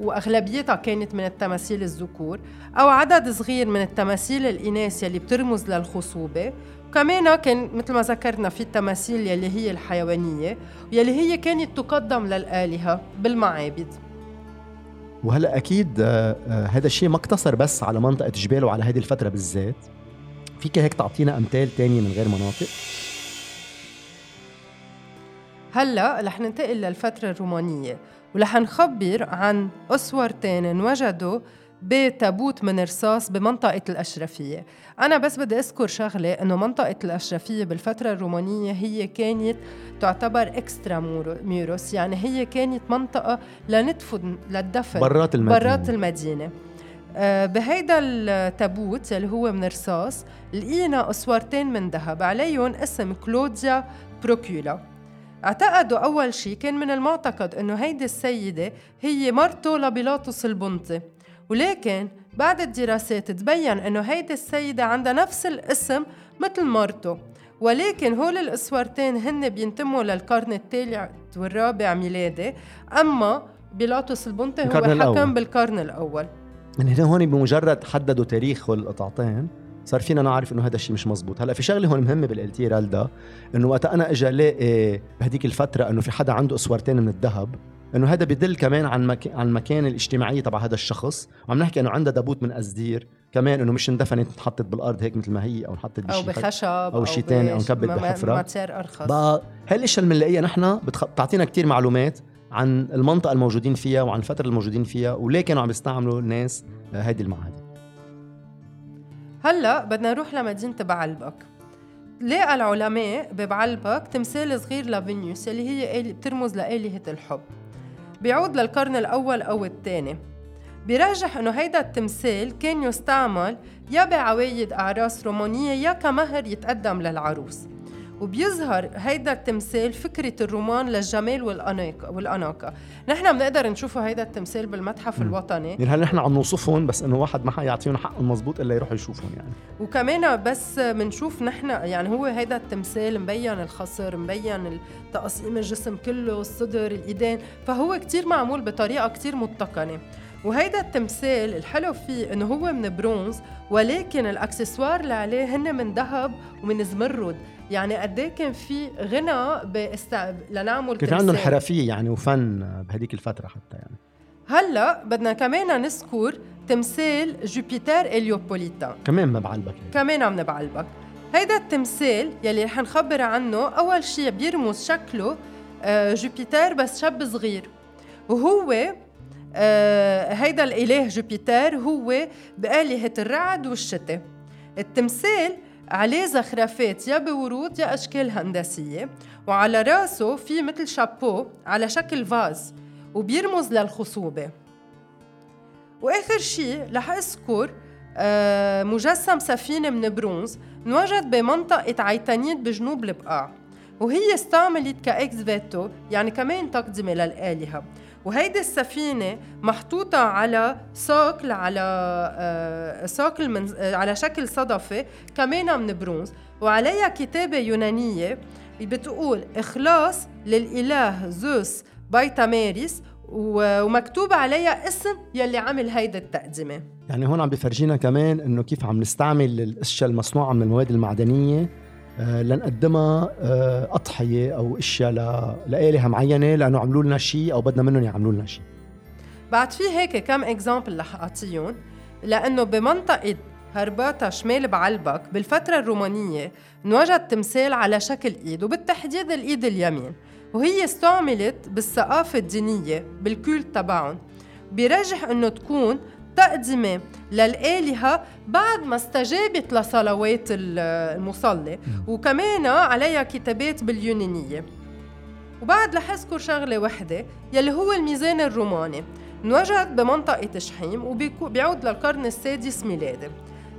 وأغلبيتها كانت من التماثيل الذكور أو عدد صغير من التماثيل الإناث يلي بترمز للخصوبة. وكمان كان مثل ما ذكرنا في التماثيل يلي هي الحيوانية يلي هي كانت تقدم للآلهة بالمعابد. وهلا أكيد آه، آه، هذا الشيء ما اقتصر بس على منطقة جبال وعلى هذه الفترة بالذات. فيك هيك تعطينا أمثال تانية من غير مناطق؟ هلا رح ننتقل للفترة الرومانية. ورح نخبر عن أسورتين انوجدوا بتابوت من رصاص بمنطقة الأشرفية. أنا بس بدي أذكر شغلة أنه منطقة الأشرفية بالفترة الرومانية هي كانت تعتبر إكسترا ميروس يعني هي كانت منطقة لندفن للدفن برات المدينة. برات المدينة. آه، بهيدا التابوت اللي هو من رصاص لقينا أسوارتين من ذهب عليهم اسم كلوديا بروكيولا. اعتقدوا أول شيء كان من المعتقد إنه هيدي السيدة هي مرته لبيلاطس البنطي ولكن بعد الدراسات تبين إنه هيدي السيدة عندها نفس الاسم مثل مرته ولكن هول الأسورتين هن بينتموا للقرن الثالث والرابع ميلادي. أما بيلاطس البنطي هو حكم الأول. بالقرن الأول. يعني هون بمجرد حددوا تاريخ القطعتين صار فينا نعرف إنه هذا الشيء مش مزبوط. هلأ في شغلة هون مهمة بالالتي رالدا إنه وقت أنا اجى الاقي بهديك الفترة إنه في حدا عنده اسورتين من الذهب إنه هذا بدل كمان عن مك... عن المكانه الاجتماعية تبع هذا الشخص وعم نحكي إنه عنده دابوت من أزدير كمان إنه مش اندفنت انحطت بالأرض هيك مثل ما هي أو انحطت أو بخشب أو شيء ثاني أو انكبت بحفرة. أرخص. بقى هالاشياء اللي بنلاقيها نحن بتخ... بتعطينا كثير معلومات عن المنطقة الموجودين فيها وعن الفترة الموجودين فيها وليه كانوا عم يستعملوا الناس هيدي المعادن هلأ بدنا نروح لمدينة بعلبك. لقى العلماء ببعلبك تمثال صغير لفينيوس اللي هي بترمز لآلهة الحب؟ بيعود للقرن الأول أو الثاني. بيرجح إنه هيدا التمثال كان يستعمل يا بعوايد أعراس رومانية يا كمهر يتقدم للعروس. وبيظهر هيدا التمثال فكرة الرومان للجمال والأناقة والأناقة نحن بنقدر نشوفه هيدا التمثال بالمتحف م. الوطني. يعني هل نحن عم نوصفهم؟ بس إنه واحد ما حيعطيهم حقهم مزبوط إلا يروحوا يشوفهم يعني. وكمان بس بنشوف نحن يعني هو هيدا التمثال مبين الخصر مبين تقسيم الجسم كله الصدر الإيدين. فهو كتير معمول بطريقة كتير متقنة. وهيدا التمثال الحلو فيه إنه هو من برونز ولكن الأكسسوار اللي عليه هن من ذهب ومن زمرد. يعني قد إيه كان في غنى باست... لنعمل كان عندهم حرفية يعني وفن بهديك الفترة حتى يعني. هلأ بدنا كمان نذكر تمثال جوبيتر هليوبوليتان. كمان من بعلبك يعني. كمان من بعلبك. هيدا التمثال يلي رح نخبر عنه أول شيء بيرمز شكله آه، جوبيتر بس شاب صغير. وهو هيدا الإله جوبيتر هو بآلهة الرعد والشتاء. التمثال عليه زخرفات يا بورود يا أشكال هندسية وعلى رأسه في مثل شابو على شكل vase وبيرمز للخصوبة. وآخر شيء رح أذكر آه، مجسم سفينة من برونز انوجد بمنطقة عيتانيت بجنوب البقاع وهي استعملت ك ex-voto يعني كمان تقدمة للآلهة. وهيدي السفينة محطوطة على socle على آه، socle من آه، على شكل صدفة كمان من برونز. وعليها كتابة يونانية بتقول إخلاص للإله زوس بايتاميريس ومكتوب عليها اسم يلي عمل هيدا التقدمة. يعني هون عم بفرجينا كمان إنه كيف عم نستعمل الأشياء المصنوعة من المواد المعدنية آه، لنقدمها آه، أضحية أو إشياء لآلهة معينة لأنه عملوا لنا شيء أو بدنا منهم يعملوا لنا شيء بعد في هيك كم اكزامبل رح أعطيهم. لأنه بمنطقة هرباتا شمال بعلبك بالفترة الرومانية انوجد تمثال على شكل إيد وبالتحديد الإيد اليمين وهي استعملت بالثقافة الدينية بالكولت تبعهم. بيرجح إنه تكون تقدمة للآلهة بعد ما استجابت لصلوات المصلي وكمان عليها كتابات باليونانية. وبعد رح أذكر شغلة وحدة يلي هو الميزان الروماني انوجد بمنطقة شحيم وبيعود للقرن السادس ميلادي.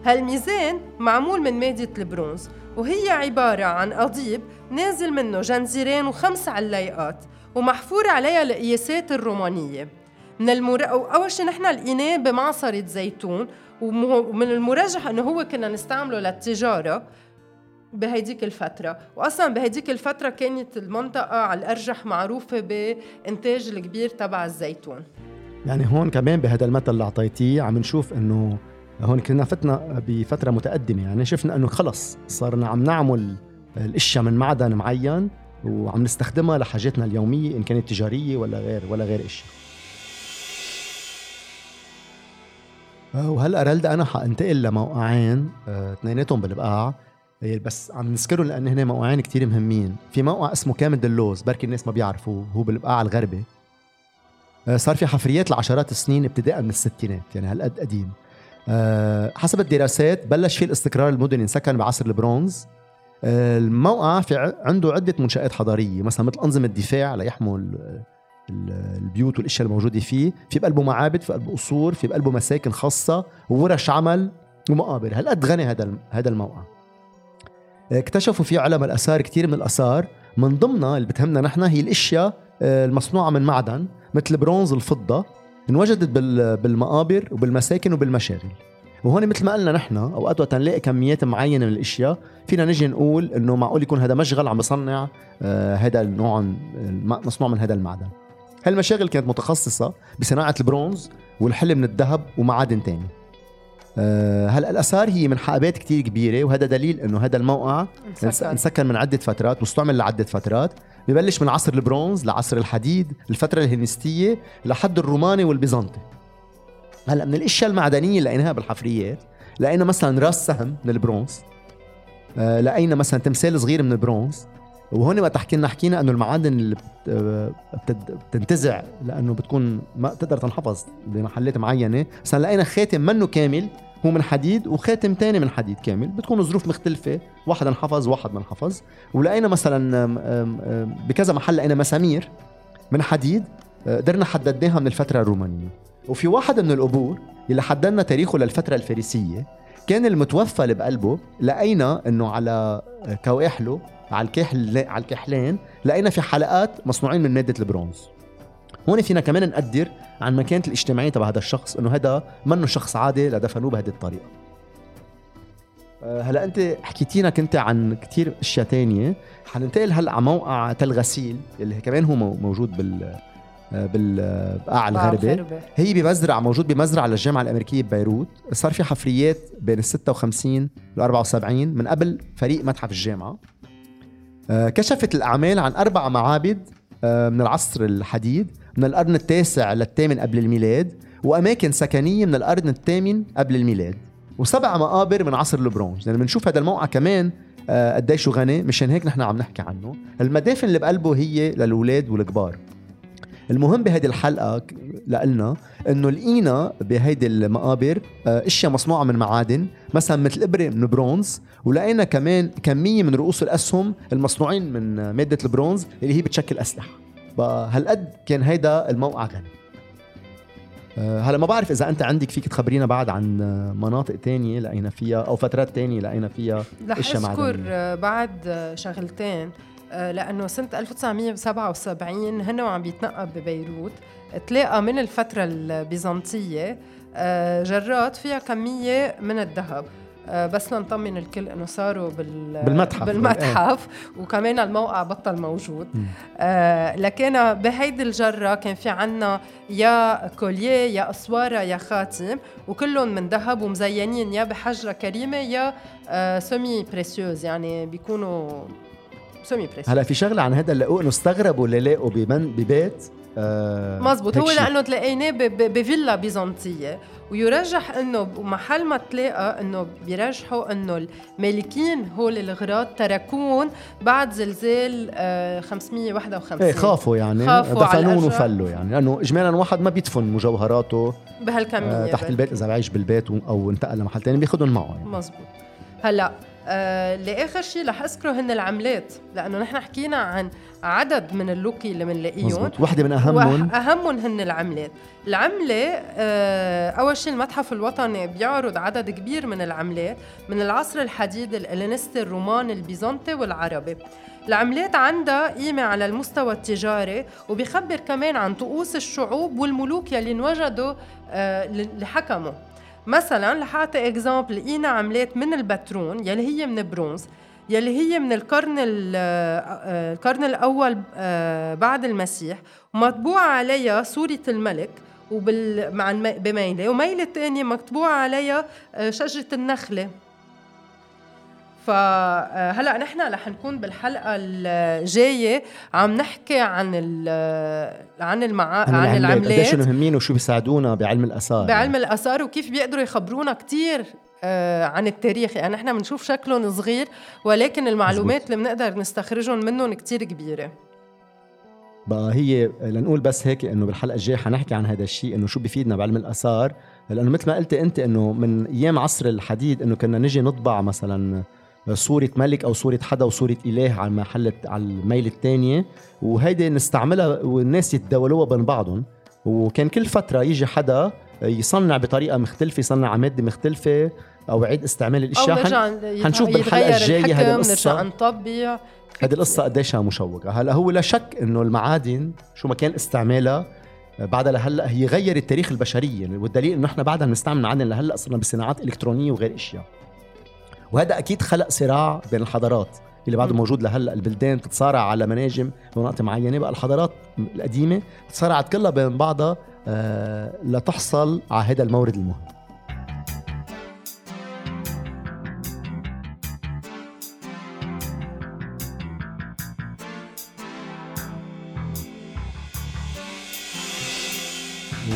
هالميزان معمول من مادة البرونز وهي عبارة عن قضيب نازل منه جنزيرين وخمس علايقات ومحفور عليها القياسات الرومانية. من المر... أول شيء نحن لقيناه بمعصرة زيتون ومن المرجح إنه هو كنا نستعمله للتجارة بهيديك الفترة. وأصلا بهيديك الفترة كانت المنطقة على الأرجح معروفة بإنتاج الكبير تبع الزيتون. يعني هون كمان بهذا المثل اللي أعطيتيه عم نشوف إنه هون كنا فتنا بفترة متقدمة. يعني شفنا إنه خلص صرنا عم نعمل الأشياء من معدن معين وعم نستخدمها لحاجاتنا اليومية إن كانت تجارية ولا غير ولا غير اشياء وهلا رلدا أنا حأنتقل لموقعين؟ آه، اثنيناتهم بالبقاع آه، بس عم نذكرهم لأن هنا موقعين كتير مهمين. في موقع اسمه كامل دلوز بركي الناس ما بيعرفوه هو بالبقاع الغربي. صار في حفريات لعشرات السنين ابتداء من الستينات يعني هالقد قديم. حسب الدراسات بلش فيه الاستقرار المدني انسكن بعصر البرونز. الموقع في عنده عدة منشآت حضارية مثلا مثل أنظمة دفاع ليحموا البيوت والأشياء الموجوده فيه في بقلبه معابد في قلبه قصور في بقلبه مساكن خاصة وورش عمل ومقابر. هالقد غني هذا هذا الموقع. اكتشفوا فيه علماء الآثار كثير من الآثار. من ضمنها اللي بتهمنا نحن هي الأشياء آه، المصنوعة من معدن مثل البرونز الفضة انوجدت بالمقابر وبالمساكن وبالمشاغل وهون مثل ما قلنا نحن أوقات وقت نلاقي كميات معينة من الأشياء فينا نجي نقول إنه معقول يكون هذا مشغل عم بصنع آه، هذا النوع مصنوع من هذا المعدن. هالمشاغل كانت متخصصة بصناعة البرونز والحل من الذهب ومعادن تاني. أه هلا الاثار هي من حقبات كتير كبيرة وهذا دليل إنه هذا الموقع انسكن من عدة فترات واستعمل لعدة فترات. ببلش من عصر البرونز لعصر الحديد الفترة الهلينستيه لحد الروماني والبيزنطي. هلا من الأشياء المعدنية اللي لقيناها بالحفريات لقينا مثلا راس سهم من البرونز أه لقينا مثلا تمثال صغير من البرونز وهون وقت حكينا حكينا إنه المعادن اللي بتنتزع لأنه بتكون ما تقدر تنحفظ بمحلات معينة. بس لقينا خاتم منه كامل هو من حديد وخاتم تاني من حديد كامل. بتكون ظروف مختلفة واحد انحفظ واحد ما انحفظ. ولقينا مثلا بكذا محل لقينا مسامير من حديد قدرنا حددناها من الفترة الرومانية. وفي واحد من القبور اللي حددنا تاريخه للفترة الفارسية كان المتوفى اللي بقلبه لقينا إنه على كواحله على الكحل على الكحلين لقينا في حلقات مصنوعين من مادة البرونز. هون فينا كمان نقدر عن مكانة الاجتماعية تبع هذا الشخص إنه هذا منه شخص عادي لدفنوه بهذه الطريقة. آه، هلا أنت حكيتينا كنت عن كثير أشياء تانية. حننتقل هلا على موقع تل غسيل اللي كمان هو موجود بال بالقاع الغربي هي بمزرعة موجود بمزرعة للجامعة الأمريكية ببيروت. صار في حفريات بين ال 56 وال 74 من قبل فريق متحف الجامعة. آه، كشفت الأعمال عن أربع معابد آه، من العصر الحديد من القرن التاسع للثامن قبل الميلاد وأماكن سكنية من القرن الثامن قبل الميلاد وسبع مقابر من عصر البرونز يعني بنشوف هذا الموقع كمان آه، قديش غني مشان هيك نحن عم نحكي عنه. المدافن اللي بقلبه هي للأولاد والكبار. المهم بهيدي الحلقة لنا إنه لقينا بهيدي المقابر آه، إشياء مصنوعة من معادن مثلا مثل إبرة من برونز ولقينا كمان كمية من رؤوس الأسهم المصنوعين من مادة البرونز اللي هي بتشكل أسلحة. هالقد كان هيدا الموقع غني. آه، هلأ ما بعرف إذا أنت عندك فيك تخبرينا بعد عن مناطق تانية لقينا فيها أو فترات تانية لقينا فيها إشياء معدنية. رح اذكر بعد شغلتين. آه، لأنه سنة 1977 هن وعم بيتنقب ببيروت. تلاقى من الفترة البيزنطية آه، جرات فيها كمية من الذهب. آه، بس لنطمن الكل إنه صاروا بال بالمتحف. بالمتحف. وكمان الموقع بطل موجود. آه لكن بهيدي الجرة كان في عنا يا كوليه يا أسوارة يا خاتم وكلهم من ذهب ومزينين يا بحجرة كريمة يا آه سمي بريسيوز يعني بيكونوا سمي هلا في شغلة عن هذا اللي إنه استغربوا اللي لاقوا ببيت آه مزبوط. هو لأنه تلاقيناه بفيلا بيزنطية. ويرجح إنه محل ما تلاقى إنه بيرجحوا إنه المالكين هول الغراض تركون بعد زلزال آه 551 إيه خافوا يعني. خافوا دفنون وفلوا يعني. لأنه اجمالا واحد ما بيدفن مجوهراته بهالكمية آه تحت البيت إذا بعيش بالبيت أو انتقل لمحل ثاني بياخذهم معه يعني. مزبوط. هلا آه لآخر شيء رح أذكره هن العملات لأنه نحن حكينا عن عدد من اللوكي اللي بنلاقيهم وحده من أهمهم. أهمهم هن العملات. العملة آه أول شيء المتحف الوطني بيعرض عدد كبير من العملات من العصر الحديد الهلينستي الروماني البيزنطي والعربي. العملات عندها قيمة على المستوى التجاري وبيخبر كمان عن طقوس الشعوب والملوك يلي انوجدوا آه اللي حكموا مثلا رح اعطي example لقينا عملات من البترون يلي هي من برونز يلي هي من القرن آه، القرن الأول آه، بعد المسيح ومطبوع عليها صوره الملك وبال مع بميلة وميلة ثانية مطبوع عليها آه، شجرة النخلة. فهلا نحن رح نكون بالحلقة الجاية عم نحكي عن عن المعا... عن, عن العملات. قديش مهمين وشو بيساعدونا بعلم الآثار؟ بعلم يعني. الآثار وكيف بيقدروا يخبرونا كثير آه، عن التاريخ. يعني نحن بنشوف شكلهم صغير ولكن المعلومات مزبوط. اللي بنقدر نستخرجهم منهم كثير كبيرة. بقى هي لنقول بس هيك إنه بالحلقة الجاية حنحكي عن هذا الشيء إنه شو بيفيدنا بعلم الآثار. لأنه مثل ما قلت أنت إنه من أيام عصر الحديد إنه كنا نجي نطبع مثلا صورة ملك أو صورة حدا وصورة إله على محل على الميل الثانية وهيدي نستعملها والناس يتداولوها بين بعضهم. وكان كل فترة يجي حدا يصنع بطريقة مختلفة يصنع مادة مختلفة أو يعيد استعمال الأشياء حن... حنشوف بالحلقة الجاية هذه القصة. نطبع. هذه القصة قديشها مشوقة. هلا هو لا شك إنه المعادن شو ما كان استعمالها بعدها لهلأ هي غيرت تاريخ البشرية. والدليل إنه إحنا بعدها بنستعمل معادن لهلأ صرنا بصناعات إلكترونية وغير إشياء. وهذا أكيد خلق صراع بين الحضارات اللي بعده موجود لهلأ. البلدان بتتصارع على مناجم بمناطق معينة. بقى الحضارات القديمة تصارعت كلها بين بعضها آه لتحصل على هذا المورد المهم.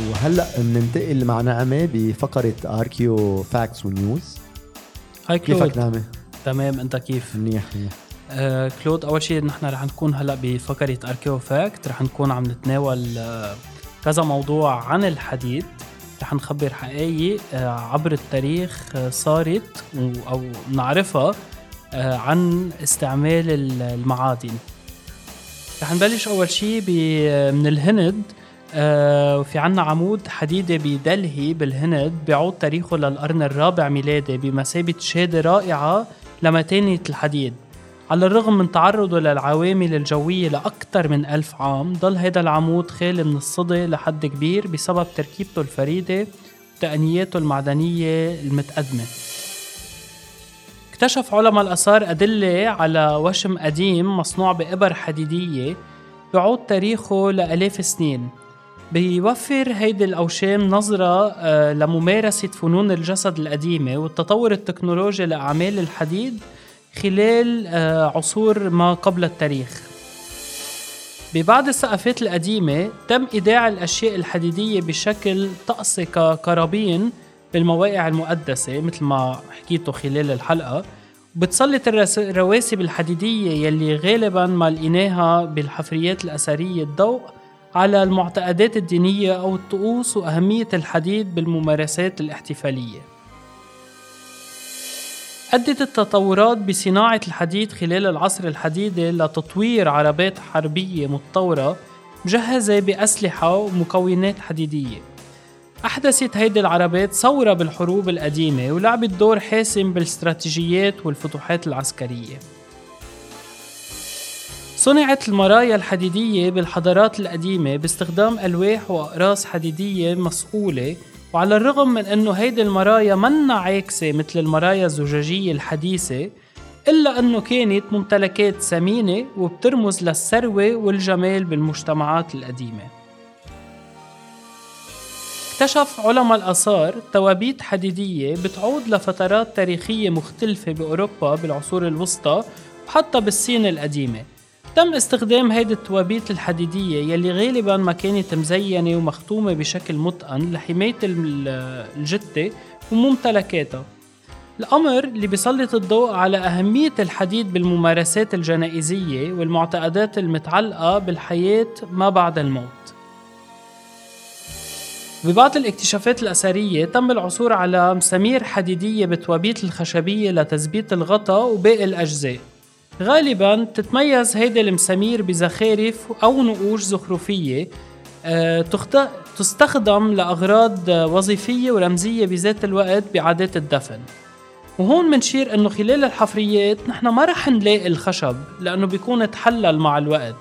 وهلأ بننتقل مع نعمه بفقرة Archeo Facts و News Hi كلود. كيفك نعمة؟ تمام انت كيف؟ منيح منيح. آه كلود أول شيء نحن رح نكون هلأ بفقرة Archeo Fact رح نكون عم نتناول آه كذا موضوع عن الحديد. رح نخبر حقائق آه عبر التاريخ آه صارت أو نعرفها آه عن استعمال المعادن. رح نبلش أول شيء من الهند. آه في عنا عمود حديدي بدلهي بالهند بيعود تاريخه للقرن الرابع ميلادي بمثابة شهادة رائعة لمتانة الحديد. على الرغم من تعرضه للعوامل الجوية لأكثر من ألف عام ضل هيدا العمود خالي من الصدى لحد كبير بسبب تركيبته الفريدة وتقنياته المعدنية المتقدمة. اكتشف علماء الآثار أدلة على وشم قديم مصنوع بإبر حديدية بيعود تاريخه لآلاف السنين. بيوفر هيدي الأوشام نظرة آه، لممارسة فنون الجسد القديمة والتطور التكنولوجي لأعمال الحديد خلال آه، عصور ما قبل التاريخ. ببعض السقفات القديمة تم إيداع الأشياء الحديدية بشكل طقسي ككرابين بالمواقع المقدسة مثل ما حكيته خلال الحلقة. بتسلط الرواسب الحديدية يلي غالبا ما لقيناها بالحفريات الأثرية الضوء على المعتقدات الدينية أو الطقوس وأهمية الحديد بالممارسات الاحتفالية. أدت التطورات بصناعة الحديد خلال العصر الحديدي لتطوير عربات حربية متطورة مجهزة بأسلحة ومكونات حديدية. أحدثت هيدي العربات ثورة بالحروب القديمة ولعبت دور حاسم بالاستراتيجيات والفتوحات العسكرية. صنعت المرايا الحديدية بالحضارات القديمة باستخدام ألواح وأقراص حديدية مصقولة وعلى الرغم من أنه هيدي المرايا منا عاكسة مثل المرايا الزجاجية الحديثة إلا أنه كانت ممتلكات ثمينة وبترمز للثروة والجمال بالمجتمعات القديمة. اكتشف علماء الآثار توابيت حديدية بتعود لفترات تاريخية مختلفة بأوروبا بالعصور الوسطى وحتى بالصين القديمة. تم استخدام هيدي التوابيت الحديدية يلي غالبا ما كانت مزينة ومختومة بشكل متقن لحماية الجثة وممتلكاتها. الأمر اللي بيسلط الضوء على أهمية الحديد بالممارسات الجنائزية والمعتقدات المتعلقة بالحياة ما بعد الموت. ببعض الاكتشافات الأثرية تم العثور على مسامير حديدية بتوابيت الخشبية لتثبيت الغطاء وباقي الأجزاء. غالبا تتميز هيدي المسامير بزخارف أو نقوش زخرفية آه، تستخدم لأغراض وظيفية ورمزية بذات الوقت بعادات الدفن. وهون منشير إنه خلال الحفريات نحن ما رح نلاقي الخشب لأنه بيكون تحلل مع الوقت.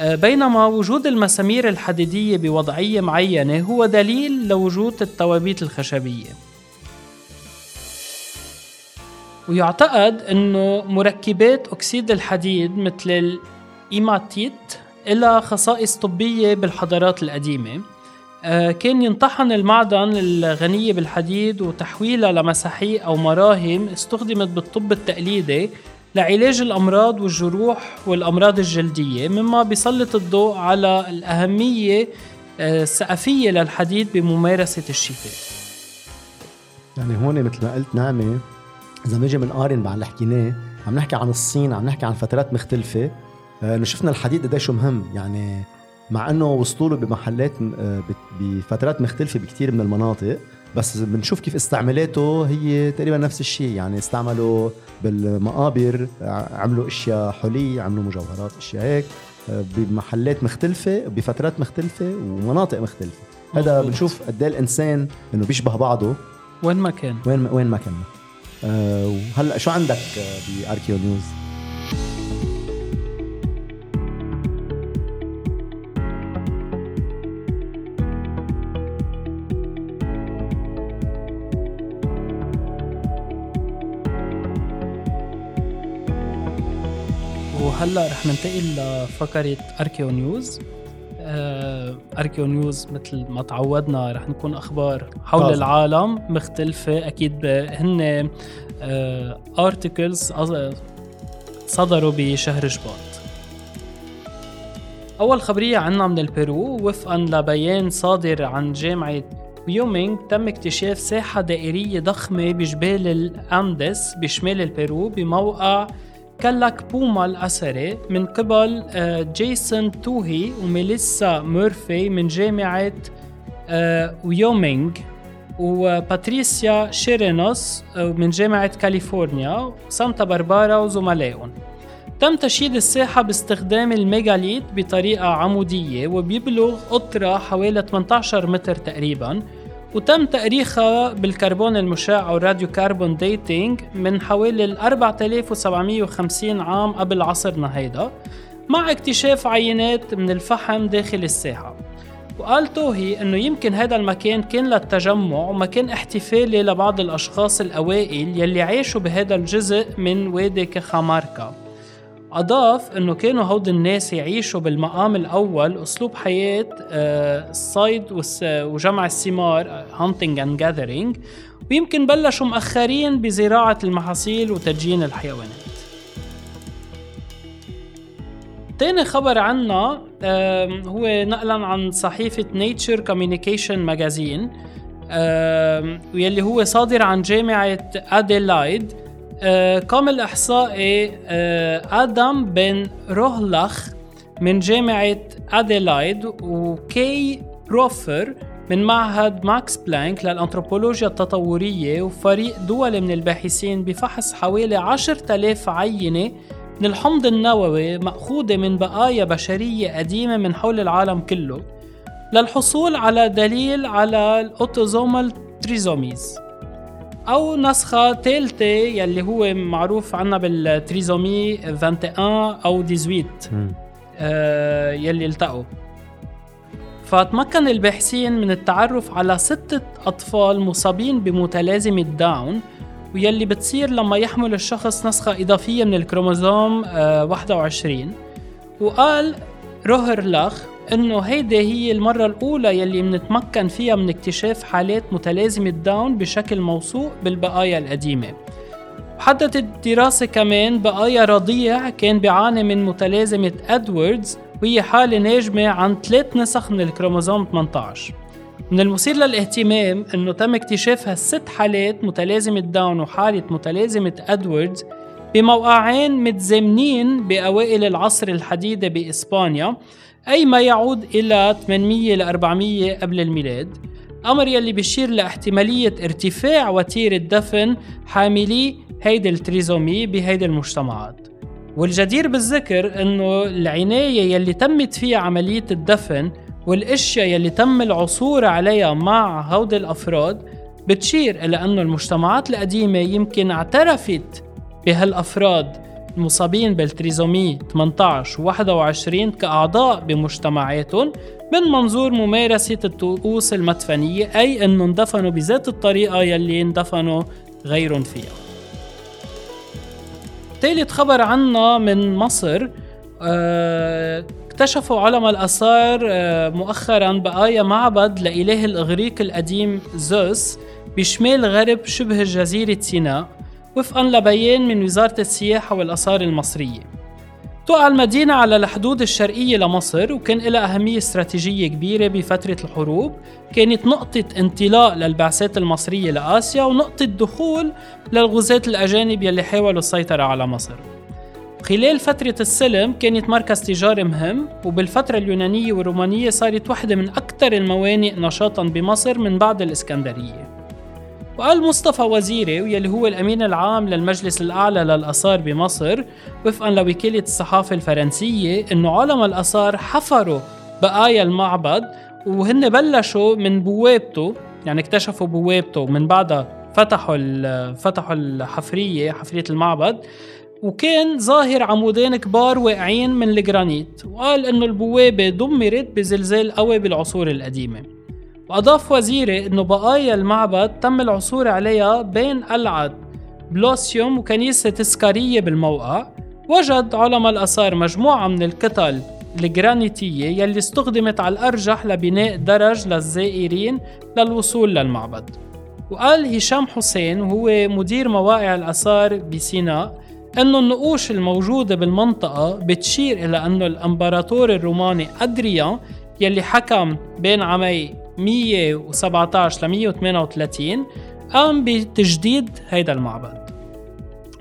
آه، بينما وجود المسامير الحديدية بوضعية معينة هو دليل لوجود التوابيت الخشبية. ويعتقد إنه مركبات أكسيد الحديد مثل الإيماتيت لها خصائص طبية بالحضارات القديمة. آه، كان ينطحن المعدن الغنية بالحديد وتحويلها لمساحيق أو مراهم استخدمت بالطب التقليدي لعلاج الأمراض والجروح والأمراض الجلدية مما بيسلط الضوء على الأهمية آه، السقفية للحديد بممارسة الشفاء. يعني هون مثل ما قلت نعمة إذا بنجي بنقارن مع اللي حكيناه عم نحكي عن الصين عم نحكي عن فترات مختلفة. آه، إنه شفنا الحديد قديش مهم. يعني مع إنه وصلوا له بمحلات آه، بفترات مختلفة بكثير من المناطق بس بنشوف كيف استعمالاته هي تقريبا نفس الشيء. يعني استعملوا بالمقابر عملوا أشياء حلي عملوا مجوهرات أشياء هيك آه، بمحلات مختلفة بفترات مختلفة ومناطق مختلفة. هذا بنشوف قد إيه الإنسان إنه بيشبه بعضه. وين ما كان. وين وين ما كان. آه، وهلأ شو عندك باركيو نيوز؟ وهلأ رح ننتقل لفقرة Archeo News آه، Archeo News مثل ما تعودنا رح نكون أخبار حول طازة من العالم مختلفة أكيد هن articles آه، صدروا بشهر شباط أول خبرية عنا من البيرو وفقا لبيان صادر عن جامعة ويومينغ تم اكتشاف ساحة دائرية ضخمة بجبال الأندس بشمال البيرو بموقع كلاك بوما الأثري من قبل آه، جيسون توهي وميليسا مورفي من جامعة آه، ويومينغ وباتريسيا شيرينوس آه، من جامعة كاليفورنيا سانتا باربارا وزملائهم تم تشييد الساحة باستخدام ال megalith بطريقة عمودية وبيبلغ قطرها حوالي 18 متر تقريبا وتم تأريخها بالكربون المشع أو ال radiocarbon dating من حوالي ال 4750 عام قبل عصرنا هيدا مع اكتشاف عينات من الفحم داخل الساحة. وقال توهي إنه يمكن هذا المكان كان للتجمع ومكان احتفالي لبعض الأشخاص الأوائل يلي عاشوا بهذا الجزء من وادي كخاماركا. أضاف أنه كانوا هود الناس يعيشوا بالمقام الأول أسلوب حياة آه، الصيد وجمع الثمار hunting and gathering ويمكن بلشوا مؤخرين بزراعة المحاصيل وتدجين الحيوانات. تاني خبر عنا هو نقلا عن صحيفة Nature Communication magazine واللي هو صادر عن جامعة أديلايد قام الإحصائي آه، آدم بن روهلخ من جامعة أديلايد وكي بروفر من معهد ماكس بلانك للأنثروبولوجيا التطورية وفريق دولي من الباحثين بفحص حوالي 10000 عينة من الحمض النووي مأخوذة من بقايا بشرية قديمة من حول العالم كله للحصول على دليل على ال autosomal trisomies. أو نسخة ثالثة يلي هو معروف عنا بال trisomy 21 أو 18 آه يلي التقوا. فتمكن الباحثين من التعرف على ستة أطفال مصابين بمتلازمة داون ويلي بتصير لما يحمل الشخص نسخة إضافية من الكروموزوم 21 آه، وقال روهر لاخ إنه هيدي هي المرة الأولى يلي منتمكن فيها من اكتشاف حالات متلازمة داون بشكل موثوق بالبقايا القديمة. وحددت الدراسة كمان بقايا رضيع كان بيعاني من متلازمة أدواردز وهي حالة ناجمة عن ثلاث نسخ من الكروموزوم 18 من المثير للاهتمام إنه تم اكتشاف هالست حالات متلازمة داون وحالة متلازمة إدواردز بموقعين متزامنين بأوائل العصر الحديدي بإسبانيا أي ما يعود إلى 800 ل 400 قبل الميلاد. أمر يلي بيشير لاحتمالية ارتفاع وتيرة دفن حاملي هيدي ال trisomy بهيدي المجتمعات. والجدير بالذكر أنه العناية يلي تمت فيها عملية الدفن والأشياء يلي تم العثور عليها مع هودي الأفراد بتشير إلى إنه المجتمعات القديمة يمكن اعترفت بهالأفراد المصابين بالتريزومي 18 و 21 كأعضاء بمجتمعاتهم من منظور ممارسة الطقوس المدفنية أي انه اندفنوا بذات الطريقة يلي اندفنوا غيرهم فيها. ثالث خبر عنا من مصر آه اكتشفوا علماء الآثار آه، مؤخرا بقايا معبد لإله الإغريق القديم زوس بشمال غرب شبه جزيرة سيناء وفقا لبيان من وزارة السياحة والآثار المصرية. تقع المدينة على الحدود الشرقية لمصر وكان لها أهمية استراتيجية كبيرة بفترة الحروب. كانت نقطة انطلاق للبعثات المصرية لآسيا ونقطة دخول للغزاة الأجانب يلي حاولوا السيطرة على مصر. خلال فترة السلم كانت مركز تجاري مهم وبالفترة اليونانية والرومانية صارت واحدة من أكثر الموانئ نشاطا بمصر من بعد الإسكندرية. وقال مصطفى وزيري واللي هو الأمين العام للمجلس الأعلى للآثار بمصر وفقا لوكالة الصحافة الفرنسية إنه علماء الآثار حفروا بقايا المعبد وهن بلشوا من بوابته يعني اكتشفوا بوابته من بعدها فتحوا فتحوا الحفرية حفرية المعبد وكان ظاهر عمودين كبار واقعين من الجرانيت وقال إنه البوابة دمرت بزلزال قوي بالعصور القديمة. وأضاف وزيري إنه بقايا المعبد تم العثور عليها بين قلعة بلوسيوم وكنيسة تسكارية بالموقع. وجد علماء الآثار مجموعة من الكتل الجرانيتية يلي استخدمت على الأرجح لبناء درج للزائرين للوصول للمعبد. وقال هشام حسين وهو مدير مواقع الآثار بسيناء أنه النقوش الموجودة بالمنطقة بتشير إلى أنه الإمبراطور الروماني أدريان يلي حكم بين عامي 117 ل 138 قام بتجديد هيدا المعبد.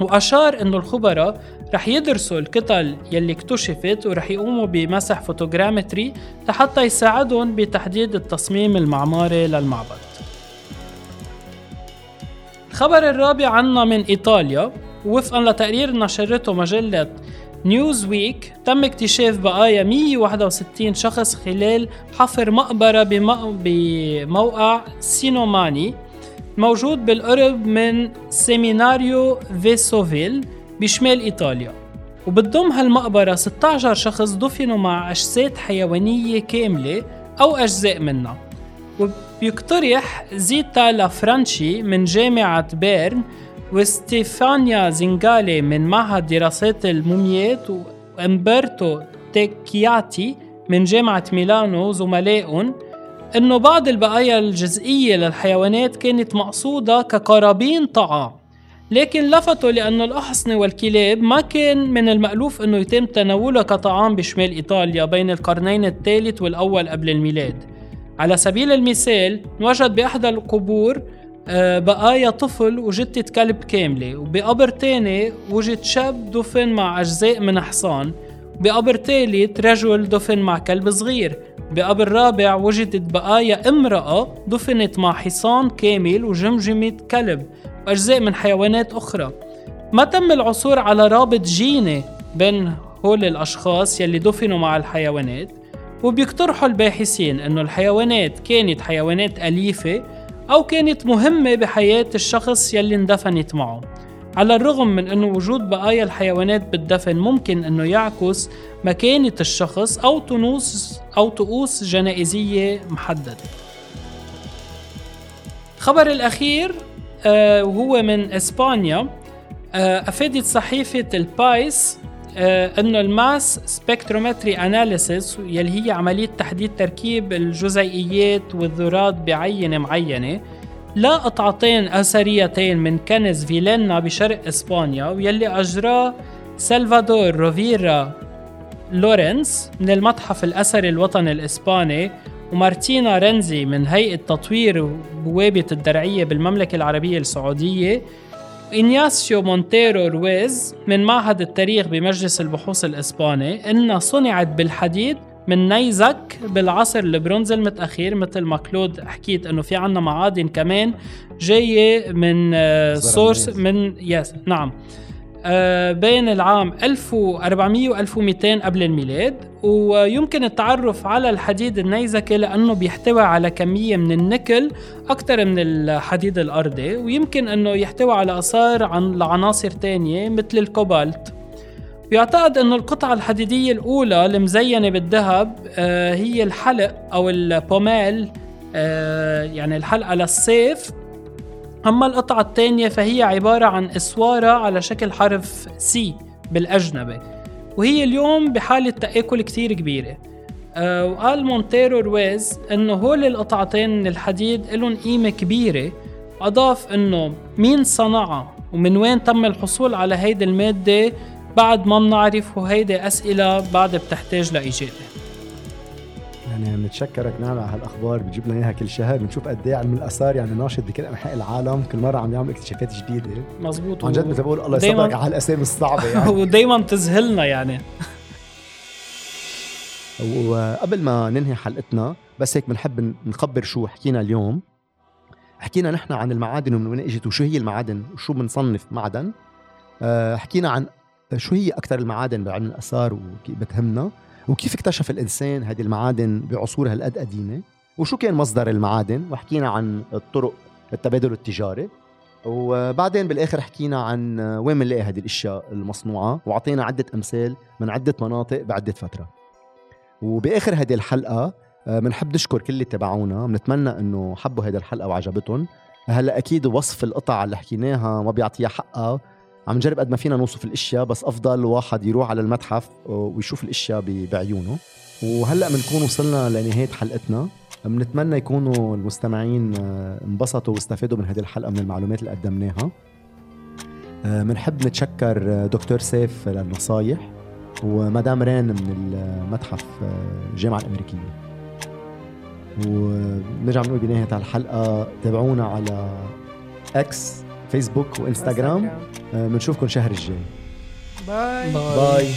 وأشار أنه الخبراء رح يدرسوا الكتل يلي اكتشفت ورح يقوموا بمسح فوتوغرامتري لحتى يساعدهم بتحديد التصميم المعماري للمعبد. الخبر الرابع عنا من إيطاليا وفقا لتقرير نشرته مجلة نيوز ويك تم اكتشاف بقايا 161 شخص خلال حفر مقبرة بموقع سينوماني موجود بالقرب من سيميناريو فيسكوفيل بشمال إيطاليا. وبتضم هالمقبرة 16 شخص دفنوا مع أجساد حيوانية كاملة أو أجزاء منها. وبيقترح زيتا لافرانشي من جامعة بيرن وستيفانيا زينغالي من معهد دراسات الموميات وامبرتو تيكياتي من جامعة ميلانو زملائهم انه بعض البقايا الجزئية للحيوانات كانت مقصودة كقرابين طعام لكن لفتوا لأن الأحصنة والكلاب ما كان من المألوف أنه يتم تناولها كطعام بشمال إيطاليا بين القرنين الثالث والأول قبل الميلاد على سبيل المثال نوجد بإحدى القبور بقايا طفل وجتة كلب كاملة وبقبر تاني وجد شاب دفن مع أجزاء من حصان بقبر ثالث رجل دفن مع كلب صغير بقبر رابع وجدت بقايا امرأة دفنت مع حصان كامل وجمجمة كلب وأجزاء من حيوانات أخرى. ما تم العثور على رابط جيني بين هول الأشخاص يلي دفنوا مع الحيوانات؟ وبيقترحوا الباحثين أنه الحيوانات كانت حيوانات أليفة أو كانت مهمة بحياة الشخص يلي اندفنت معه. على الرغم من أنه وجود بقايا الحيوانات بالدفن ممكن أنه يعكس مكانة الشخص أو طقوس أو طقوس جنائزية محددة. الخبر الأخير آه وهو من إسبانيا. آه أفادت صحيفة البايس آه أنه ال mass spectrometry analysis يلي هي عملية تحديد تركيب الجزيئيات والذرات بعينة معينة لقطعتين أثريتين من كنز فيلينا بشرق إسبانيا ويلي أجراه سلفادور روفيرا لورنس من المتحف الأثري الوطني الإسباني ومارتينا رنزي من هيئة تطوير بوابة الدرعية بالمملكة العربية السعودية. إنياسيو مونتيرو رويز من معهد التاريخ بمجلس البحوث الإسباني إنها صنعت بالحديد من نيزك بالعصر البرونزي المتأخر مثل ما كلود حكيت إنه في عنا معادن كمان جاية من source آه، من يس نعم. بين العام 1400 و 1200 قبل الميلاد ويمكن التعرف على الحديد النيزكي لأنه بيحتوي على كمية من النكل أكثر من الحديد الأرضي ويمكن أنه يحتوي على آثار عن لعناصر تانية مثل الكوبالت. يعتقد أنه القطعة الحديدية الأولى المزينة بالذهب آه، هي الحلق أو البوميل آه، يعني الحلقة للسيف أما القطعة الثانية فهي عبارة عن إسوارة على شكل حرف سي بالأجنبي وهي اليوم بحالة تآكل كتير كبيرة. أه وقال مونتيرو رويز إنه هول القطعتين من الحديد لهم قيمة كبيرة أضاف إنه مين صنعها ومن وين تم الحصول على هيدي المادة بعد ما بنعرف وهيدي أسئلة بعد بتحتاج لإجابة. يعني بنتشكرك نعم على هالأخبار بتجيب لنا إياها كل شهر بنشوف قد إيه علم الآثار يعني ناشط بكل أنحاء العالم كل مرة عم يعمل اكتشافات جديدة. مزبوط. عن جد مثل بقول الله يصبرك على هالأسامي الصعبة يعني. ودائما بتذهلنا يعني. وقبل ما ننهي حلقتنا بس هيك بنحب نخبر شو حكينا اليوم. حكينا نحن عن المعادن ومن وين إجت وشو هي المعادن وشو بنصنف معدن. آه، حكينا عن شو هي أكثر المعادن بعلم الآثار وبتهمنا وكيف اكتشف الإنسان هذه المعادن بعصور هالقد قديمه وشو كان مصدر المعادن؟ وحكينا عن الطرق التبادل التجاري. وبعدين بالآخر حكينا عن وين بنلاقي هذه الأشياء المصنوعة. وأعطينا عدة أمثال من عدة مناطق بعدة فترة. وبآخر هذه الحلقة بنحب آه، نشكر كل اللي تابعونا بنتمنى إنه حبوا هذه الحلقة وعجبتهم. هلأ أكيد وصف القطع اللي حكيناها ما بيعطيها حقها. عم نجرب قد ما فينا نوصف الأشياء بس أفضل واحد يروح على المتحف ويشوف الأشياء بعيونه. وهلأ بنكون وصلنا لنهاية حلقتنا. بنتمنى يكونوا المستمعين آه، انبسطوا واستفادوا من هذه الحلقة من المعلومات اللي قدمناها. بنحب آه، نتشكر آه، دكتور سيف للنصايح ومدام رين من المتحف الجامعة الأمريكية. ونرجع بنقول بنهاية الحلقة تابعونا على إكس فيسبوك وإنستغرام. بنشوفكم شهر الجاي. bye. bye, bye.